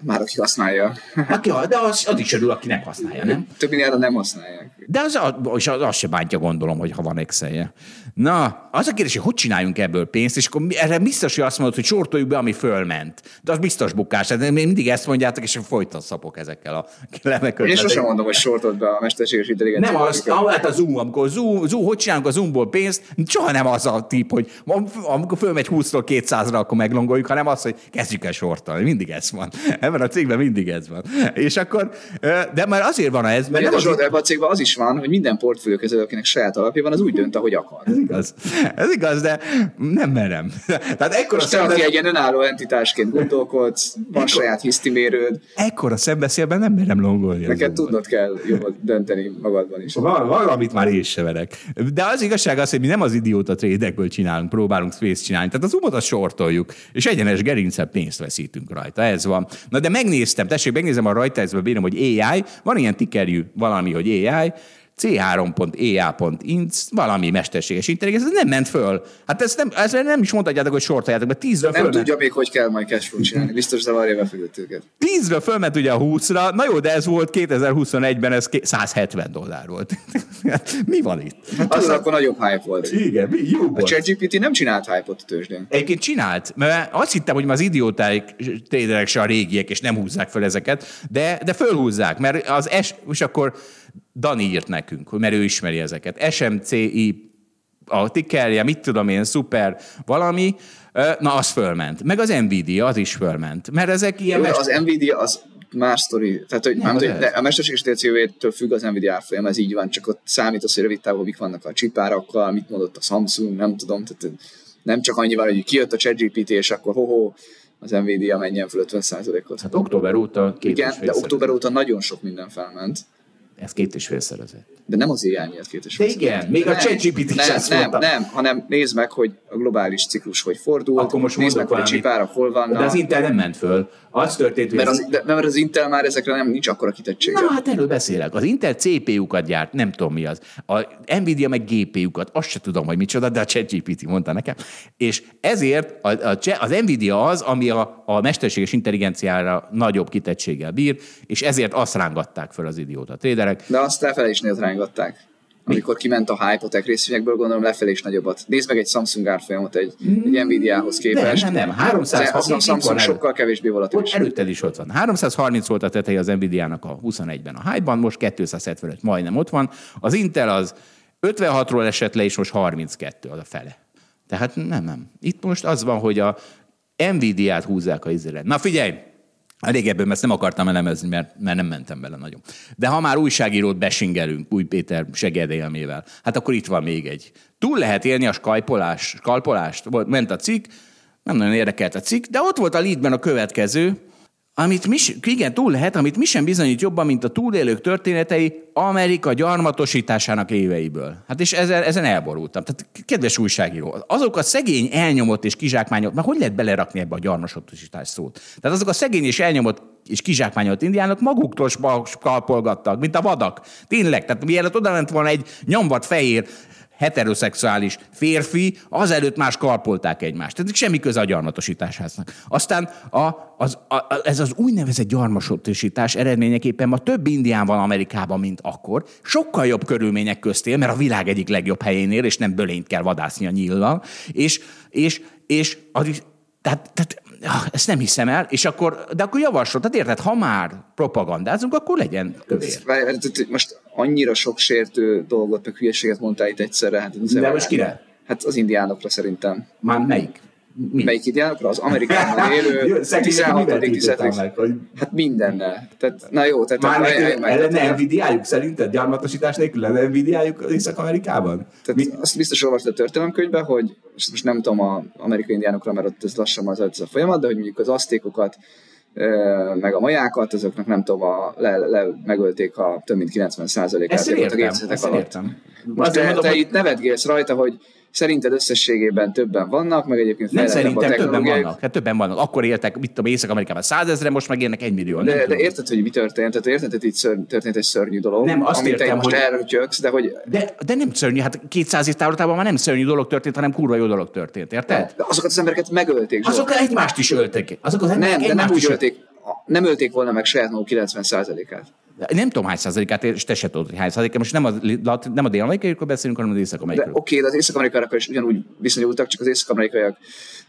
Már aki használja. Aki, de az, az is örül, aki nem használja, nem? Több milliárd nem használják. De az, az, az, az se bántja, gondolom, hogy ha van excel Na, az a kérdés, hogy hogy csináljunk ebből pénzt, és akkor erre biztos, hogy azt mondod, hogy sortoljuk be, ami fölment. De az biztos bukás. De mindig ezt mondjátok, és folyton szapok ezekkel a lemeköt. Én sosem mondom, hogy sortolt be a mesterséges intelligencia. Nem az, hát a Zoom, amikor Zoom, Zoom, hogy csinálunk a Zoomból pénzt, soha nem az a tip, hogy amikor fölmegy 20-ról 200-ra, akkor meglongoljuk, hanem az, hogy kezdjük el sortolni. Mindig ez van. Ebben a cégben mindig ez van. És akkor, de már azért van ez. Mert nem az, ebben a cégben az is van, hogy minden portfóliókezelő, akinek saját alapja van, az úgy dönt, ahogy akar. Ez igaz. Ez igaz, de nem merem. Tehát ekkora Most szembe... egy ilyen önálló entitásként gondolkodsz, van ekkor... saját hisztimérőd. Ekkora szembeszélben nem merem longolni. Neked tudnod kell jobban dönteni magadban is. Val- valamit már én se verek. De az igazság az, hogy mi nem az idióta trédekből csinálunk, próbálunk space csinálni. Tehát az umot azt sortoljuk, és egyenes gerince pénzt veszítünk rajta. Ez van. Na de megnéztem, tessék, megnézem a rajta, ezzel bírom, hogy AI, van ilyen tikerjű valami, hogy AI, c3.ea.inc, valami mesterséges intelligencia, ez nem ment föl. Hát ezt nem, ezt nem is mondhatjátok, hogy sortoljátok, mert tízről Nem fölment. tudja még, hogy kell majd cashflow csinálni. Biztos zavarja befektetőket. Tízről fölment ugye a 20-ra, na jó, de ez volt 2021-ben, ez ké- 170 dollár volt. mi van itt? Hát az akkor nagyobb hype volt. Igen, mi jó A volt. ChatGPT nem csinált hype-ot a tőzsdén. Egyébként csinált, mert azt hittem, hogy már az idiótáik traderek se a régiek, és nem húzzák fel ezeket, de, de fölhúzzák, mert az S, és akkor Dani írt nekünk, mert ő ismeri ezeket. SMCI a tickerje, mit tudom én, szuper, valami, na az fölment. Meg az Nvidia, az is fölment. Mert ezek ilyen... Jó, mest- az Nvidia az más sztori. Tehát, hogy, nem, ez. de a mesterséges intelligenciájától függ az Nvidia árfolyam, ez így van, csak ott számít az, hogy rövid távon mik vannak a csipárakkal, mit mondott a Samsung, nem tudom, tehát nem csak annyi van, hogy kijött a ChatGPT, és akkor hoho, az Nvidia menjen fel 50%-ot. Hát október óta két Igen, de október óta nagyon sok minden felment, Ez két és félszerezett. de nem az AI miatt két és De fél igen, százalék. még a Nem, ChatGPT is nem, ezt nem, mondta. nem, hanem nézd meg, hogy a globális ciklus hogy fordult, Akkor most nézd meg, hogy a csipárak hol vannak. De az Intel nem ment föl. Az történt, hogy mert, az- de, mert az Intel már ezekre nem nincs akkora kitettsége. Na, hát erről beszélek. Az Intel CPU-kat gyárt, nem tudom mi az. A Nvidia meg GPU-kat, azt se tudom, hogy micsoda, de a ChatGPT mondta nekem. És ezért a, a, az Nvidia az, ami a, a mesterséges intelligenciára nagyobb kitettséggel bír, és ezért azt rángatták föl az idióta tréderek. De azt lefelé is rángatták. Amikor kiment a tech részvényekből, gondolom lefelé is nagyobbat. Nézd meg egy Samsung árfolyamot egy, egy Nvidia-hoz képest. Nem, nem, nem. Az, 330 az a Samsung sokkal kevésbé volatilis. előtted is ott van. 330 volt a teteje az Nvidia-nak a 21-ben a hype-ban, most 275 majdnem ott van. Az Intel az 56-ról esett le, és most 32 az a fele. Tehát nem, nem. Itt most az van, hogy a Nvidia-t húzzák a izére. Na figyelj! Régebben ezt nem akartam elemezni, mert, mert nem mentem bele nagyon. De ha már újságírót besingelünk, új Péter segedélmével, hát akkor itt van még egy. Túl lehet élni a skalpolás, skalpolást? Ment a cikk, nem nagyon érdekelt a cikk, de ott volt a leadben a következő, amit mi, igen, túl lehet, amit mi sem bizonyít jobban, mint a túlélők történetei Amerika gyarmatosításának éveiből. Hát és ezen, ezen elborultam. Tehát kedves újságíró, azok a szegény, elnyomott és kizsákmányolt, már hogy lehet belerakni ebbe a gyarmatosítás szót? Tehát azok a szegény és elnyomott és kizsákmányolt indiánok maguktól skalpolgattak, mint a vadak. Tényleg, tehát mielőtt oda ment volna egy nyomvat fehér heteroszexuális férfi, azelőtt más kalpolták egymást. Tehát semmi köze a gyarmatosításhoz. Aztán a, az, a, ez az úgynevezett gyarmatosítás eredményeképpen ma több indián van Amerikában, mint akkor. Sokkal jobb körülmények közt él, mert a világ egyik legjobb helyén él, és nem bölényt kell vadászni a nyillal. És, és, és az tehát, tehát ezt nem hiszem el, és akkor, de akkor javaslod, tehát érted, ha már propagandázunk, akkor legyen kövér. Most annyira sok sértő dolgot, meg hülyeséget mondtál itt egyszerre. Hát, De most kire? Hát az indiánokra szerintem. Már melyik? Mi? Melyik indiánokra? Az Amerikában élő Jó, szegények mivel 16. tiltották 17. meg, hogy Hát mindennel. Tehát, na jó, tehát Már meg. lenne Nvidia-juk szerinted? Gyarmatosítás nélkül lenne Nvidia-juk Észak-Amerikában? Tehát Mi? azt biztos olvastad a történelemkönyvben, hogy most nem tudom a amerikai indiánokra, mert ott ez lassan az ez a folyamat, de hogy mondjuk az asztékokat, meg a majákat, azoknak nem tudom, a, le, le, megölték a több mint 90%-át Ezt értem, ezt alatt. értem. Most Azért te, mondom, te hogy itt nevetgélsz rajta, hogy szerinted összességében többen vannak, meg egyébként nem fejlettebb a szerintem többen vannak. Hát többen vannak. Akkor éltek, mit tudom, Észak-Amerikában százezre, most meg élnek egy millió. De, de érted, hogy mi történt? Tehát érted, hogy itt szörny, történt egy szörnyű dolog, Nem, azt amit te értem, most hogy- elrötyögsz, de hogy De, de nem szörnyű, hát 200 év távlatában már nem szörnyű dolog történt, hanem kurva jó dolog történt, érted? de azokat az embereket megölték. Zsolt. Azok egymást is öltek. Azok az nem, de nem úgy ölték, nem ölték volna meg saját maguk 90%-át. Nem tudom hány százalékát, és te se tudod, hogy hány százalékát. Most nem a, nem a dél-amerikaiakról beszélünk, hanem az De észak-amerikaiakról. oké, de az észak-amerikaiak is ugyanúgy viszonyultak, csak az észak-amerikaiak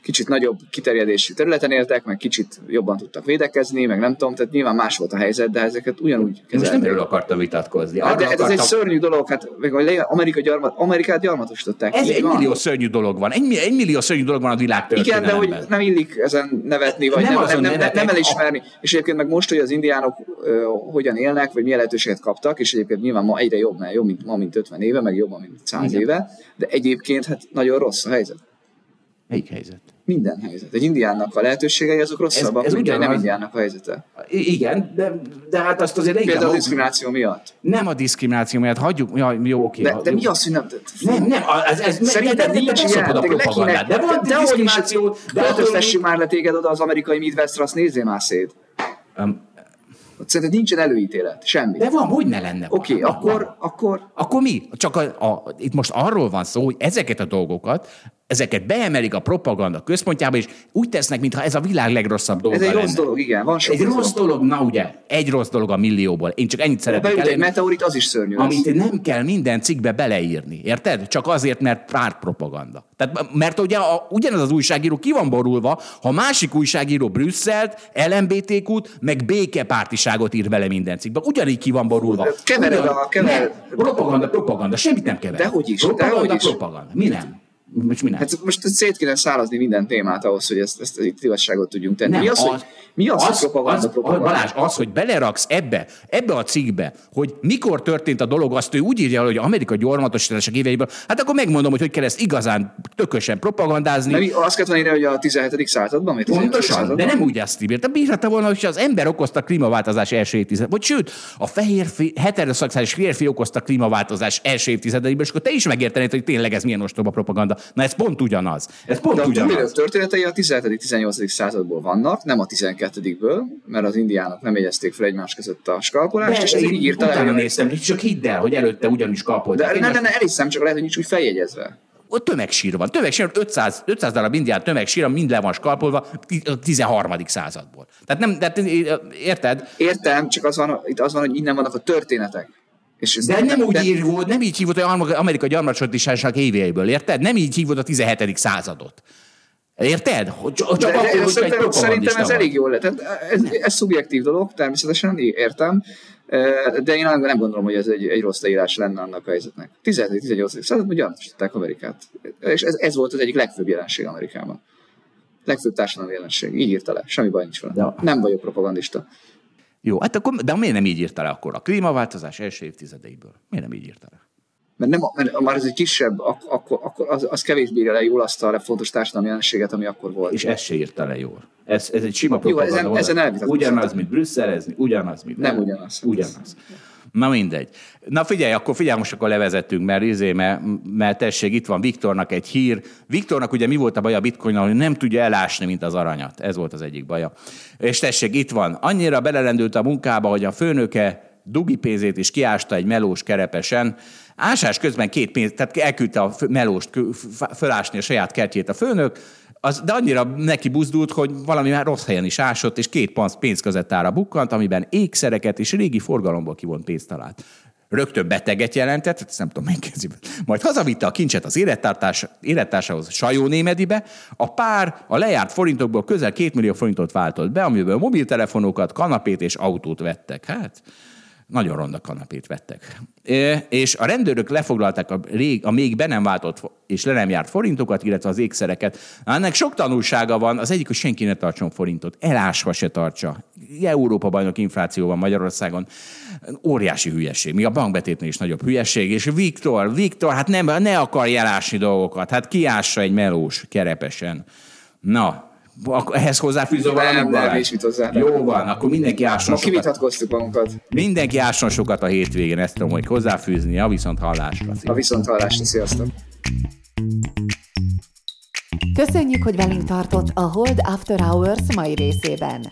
kicsit nagyobb kiterjedésű területen éltek, meg kicsit jobban tudtak védekezni, meg nem tudom, tehát nyilván más volt a helyzet, de ezeket ugyanúgy Most nem kezelték. erről akartam vitatkozni. Hát de ez egy akartam- szörnyű dolog, hát meg Amerika gyarmat, Amerikát gyarmatosították. Ez egy van. millió szörnyű dolog van. Egy, egy millió szörnyű dolog van a világ Igen, de hogy nem illik ezen nevetni, vagy Nem nem, nem, nem, nem, elismerni. És egyébként meg most, hogy az indiánok ö, hogyan élnek, vagy milyen lehetőséget kaptak, és egyébként nyilván ma egyre jobb, mert jobb, mint ma, mint 50 éve, meg jobban, mint 100 Igen. éve, de egyébként hát nagyon rossz a helyzet. Melyik helyzet? Minden helyzet. Egy indiánnak a lehetőségei azok rosszabbak, Ez- ez mint egy nem indiánnak a helyzete. Igen, de, de hát azt azért Például a diszkrimináció miatt. nem a diszkrimináció miatt, hagyjuk, ja, jó, oké. De, ha- de mi az, hogy nem... Nem, nem, ez, ez de, nincs ilyen, a de propagandát. De van diszkrimináció, de attól költöztessük már le téged oda az amerikai Midwestre, azt nézzél már szét. Um, Szerinted nincsen előítélet, semmi. De van, hogy ne lenne. Oké, okay, akkor, akkor... Akkor mi? Csak a, a, itt most arról van szó, hogy ezeket a dolgokat ezeket beemelik a propaganda központjába, és úgy tesznek, mintha ez a világ legrosszabb dolga Ez egy lenne. rossz dolog, igen. Van sok egy rossz dolog, na ugye, egy rossz dolog a millióból. Én csak ennyit szeretnék Beüt egy meteorit, az is szörnyű lesz. Amit nem kell minden cikkbe beleírni, érted? Csak azért, mert pártpropaganda. Tehát, mert ugye a, ugyanaz az újságíró ki van borulva, ha másik újságíró Brüsszelt, LMBTQ-t, meg békepártiságot ír vele minden cikkbe. Ugyanígy ki van borulva. Kevered a- kevered- Nem, propaganda, propaganda, semmit nem kever. Dehogy is, Propaganda, dehogy is. propaganda. Mi nem? Most mi nem? Hát most szét kéne szállazni minden témát ahhoz, hogy ezt, ezt itt igazságot tudjunk tenni. Nem, mi az, hogy, mi az, hogy propaganda, az, propaganda? Balázs, az, hogy beleraksz ebbe, ebbe a cikkbe, hogy mikor történt a dolog, azt ő úgy írja, hogy Amerika gyarmatosítások éveiből, hát akkor megmondom, hogy hogy kell ezt igazán tökösen propagandázni. De mi, azt kellett volna írni, hogy a 17. században, vagy 18. Pontosan, de században? nem úgy azt írta. Bírhatta volna, hogy az ember okozta a klímaváltozás első évtized. Vagy sőt, a fehér, heteroszexuális férfi okozta a klímaváltozás első évtizedeiben, és akkor te is megértenéd, hogy tényleg ez milyen ostoba propaganda. Na ez pont ugyanaz. Ez pont De a ugyanaz. túlélők történetei a 17.-18. századból vannak, nem a 12-ből, mert az indiánok nem jegyezték fel egymás között a skalpolást, és ezért így írta utána néztem, csak hidd el, hogy előtte ugyanis kapolták. De azt- nem, nem, elhiszem, csak lehet, hogy nincs úgy feljegyezve. ott tömegsír van. Tömegsír, 500, 500 darab indián tömegsír, mind le van skalpolva a 13. századból. Tehát nem, de, érted? Értem, csak az van, itt az van, hogy innen vannak a történetek. És De nem úgy de- volt, nem így hívott, hogy Amerika gyarmatosításnak éveiből, érted? Nem így hívott a 17. századot. Érted? Csak, De, akkor, de, hogy egy szerintem, ez vagy. elég jól lett. Tehát Ez, ez szubjektív dolog, természetesen, értem, de én nem gondolom, hogy ez egy, egy rossz leírás lenne annak a helyzetnek. 17-18. században gyanúsították Amerikát. És ez, ez volt az egyik legfőbb jelenség Amerikában. Legfőbb társadalmi jelenség. Így írta le. Semmi baj nincs vele. De- Nem vagyok propagandista. Jó, hát akkor, de miért nem így írta le akkor a klímaváltozás első évtizedeiből? Miért nem így írta le? Mert, nem, mert már ez egy kisebb, ak- akkor, akkor az, az kevésbé írja le jól azt a fontos társadalmi jelenséget, ami akkor volt. És ezt se írta le jól. Ez, ez egy sima Jó, ezen- ezen. Ugyanaz, mint brüsszelezni, ugyanaz, mint... Nem ugyanaz. Ugyanaz. Na mindegy. Na figyelj, akkor figyelj, most akkor levezettünk, mert, izé, mert, mert tessék, itt van Viktornak egy hír. Viktornak ugye mi volt a baja a bitcoin hogy nem tudja elásni, mint az aranyat. Ez volt az egyik baja. És tessék, itt van. Annyira belelendült a munkába, hogy a főnöke dugi pénzét is kiásta egy melós kerepesen. Ásás közben két pénz, tehát elküldte a melóst fölásni a saját kertjét a főnök, az, de annyira neki buzdult, hogy valami már rossz helyen is ásott, és két pénzközettára bukkant, amiben ékszereket és régi forgalomból kivont pénzt talált. Rögtön beteget jelentett, ezt nem tudom melyik kezében. Majd hazavitte a kincset az élettártás, élettársához Sajó Némedibe, a pár a lejárt forintokból közel két millió forintot váltott be, amiből mobiltelefonokat, kanapét és autót vettek. Hát, nagyon ronda kanapét vettek. És a rendőrök lefoglalták a, rég, a még be nem váltott és le nem járt forintokat, illetve az ékszereket. Ennek sok tanulsága van. Az egyik, hogy senki ne tartson forintot. Elásva se tartsa. Európa bajnok infláció van Magyarországon. Óriási hülyeség. Mi a bankbetétnél is nagyobb hülyeség. És Viktor, Viktor, hát nem, ne akarj elásni dolgokat. Hát kiássa egy melós kerepesen. Na, akkor ehhez hozzáfűzöl Nem, valamit? nem, Balázs? nincs mit hozzá. Jó van, akkor mindenki ásson sokat. kivitatkoztuk magunkat. Mindenki ásson sokat a hétvégén, ezt tudom, hogy hozzáfűzni, a viszont hallásra. A viszont hallásra, sziasztok! Köszönjük, hogy velünk tartott a Hold After Hours mai részében.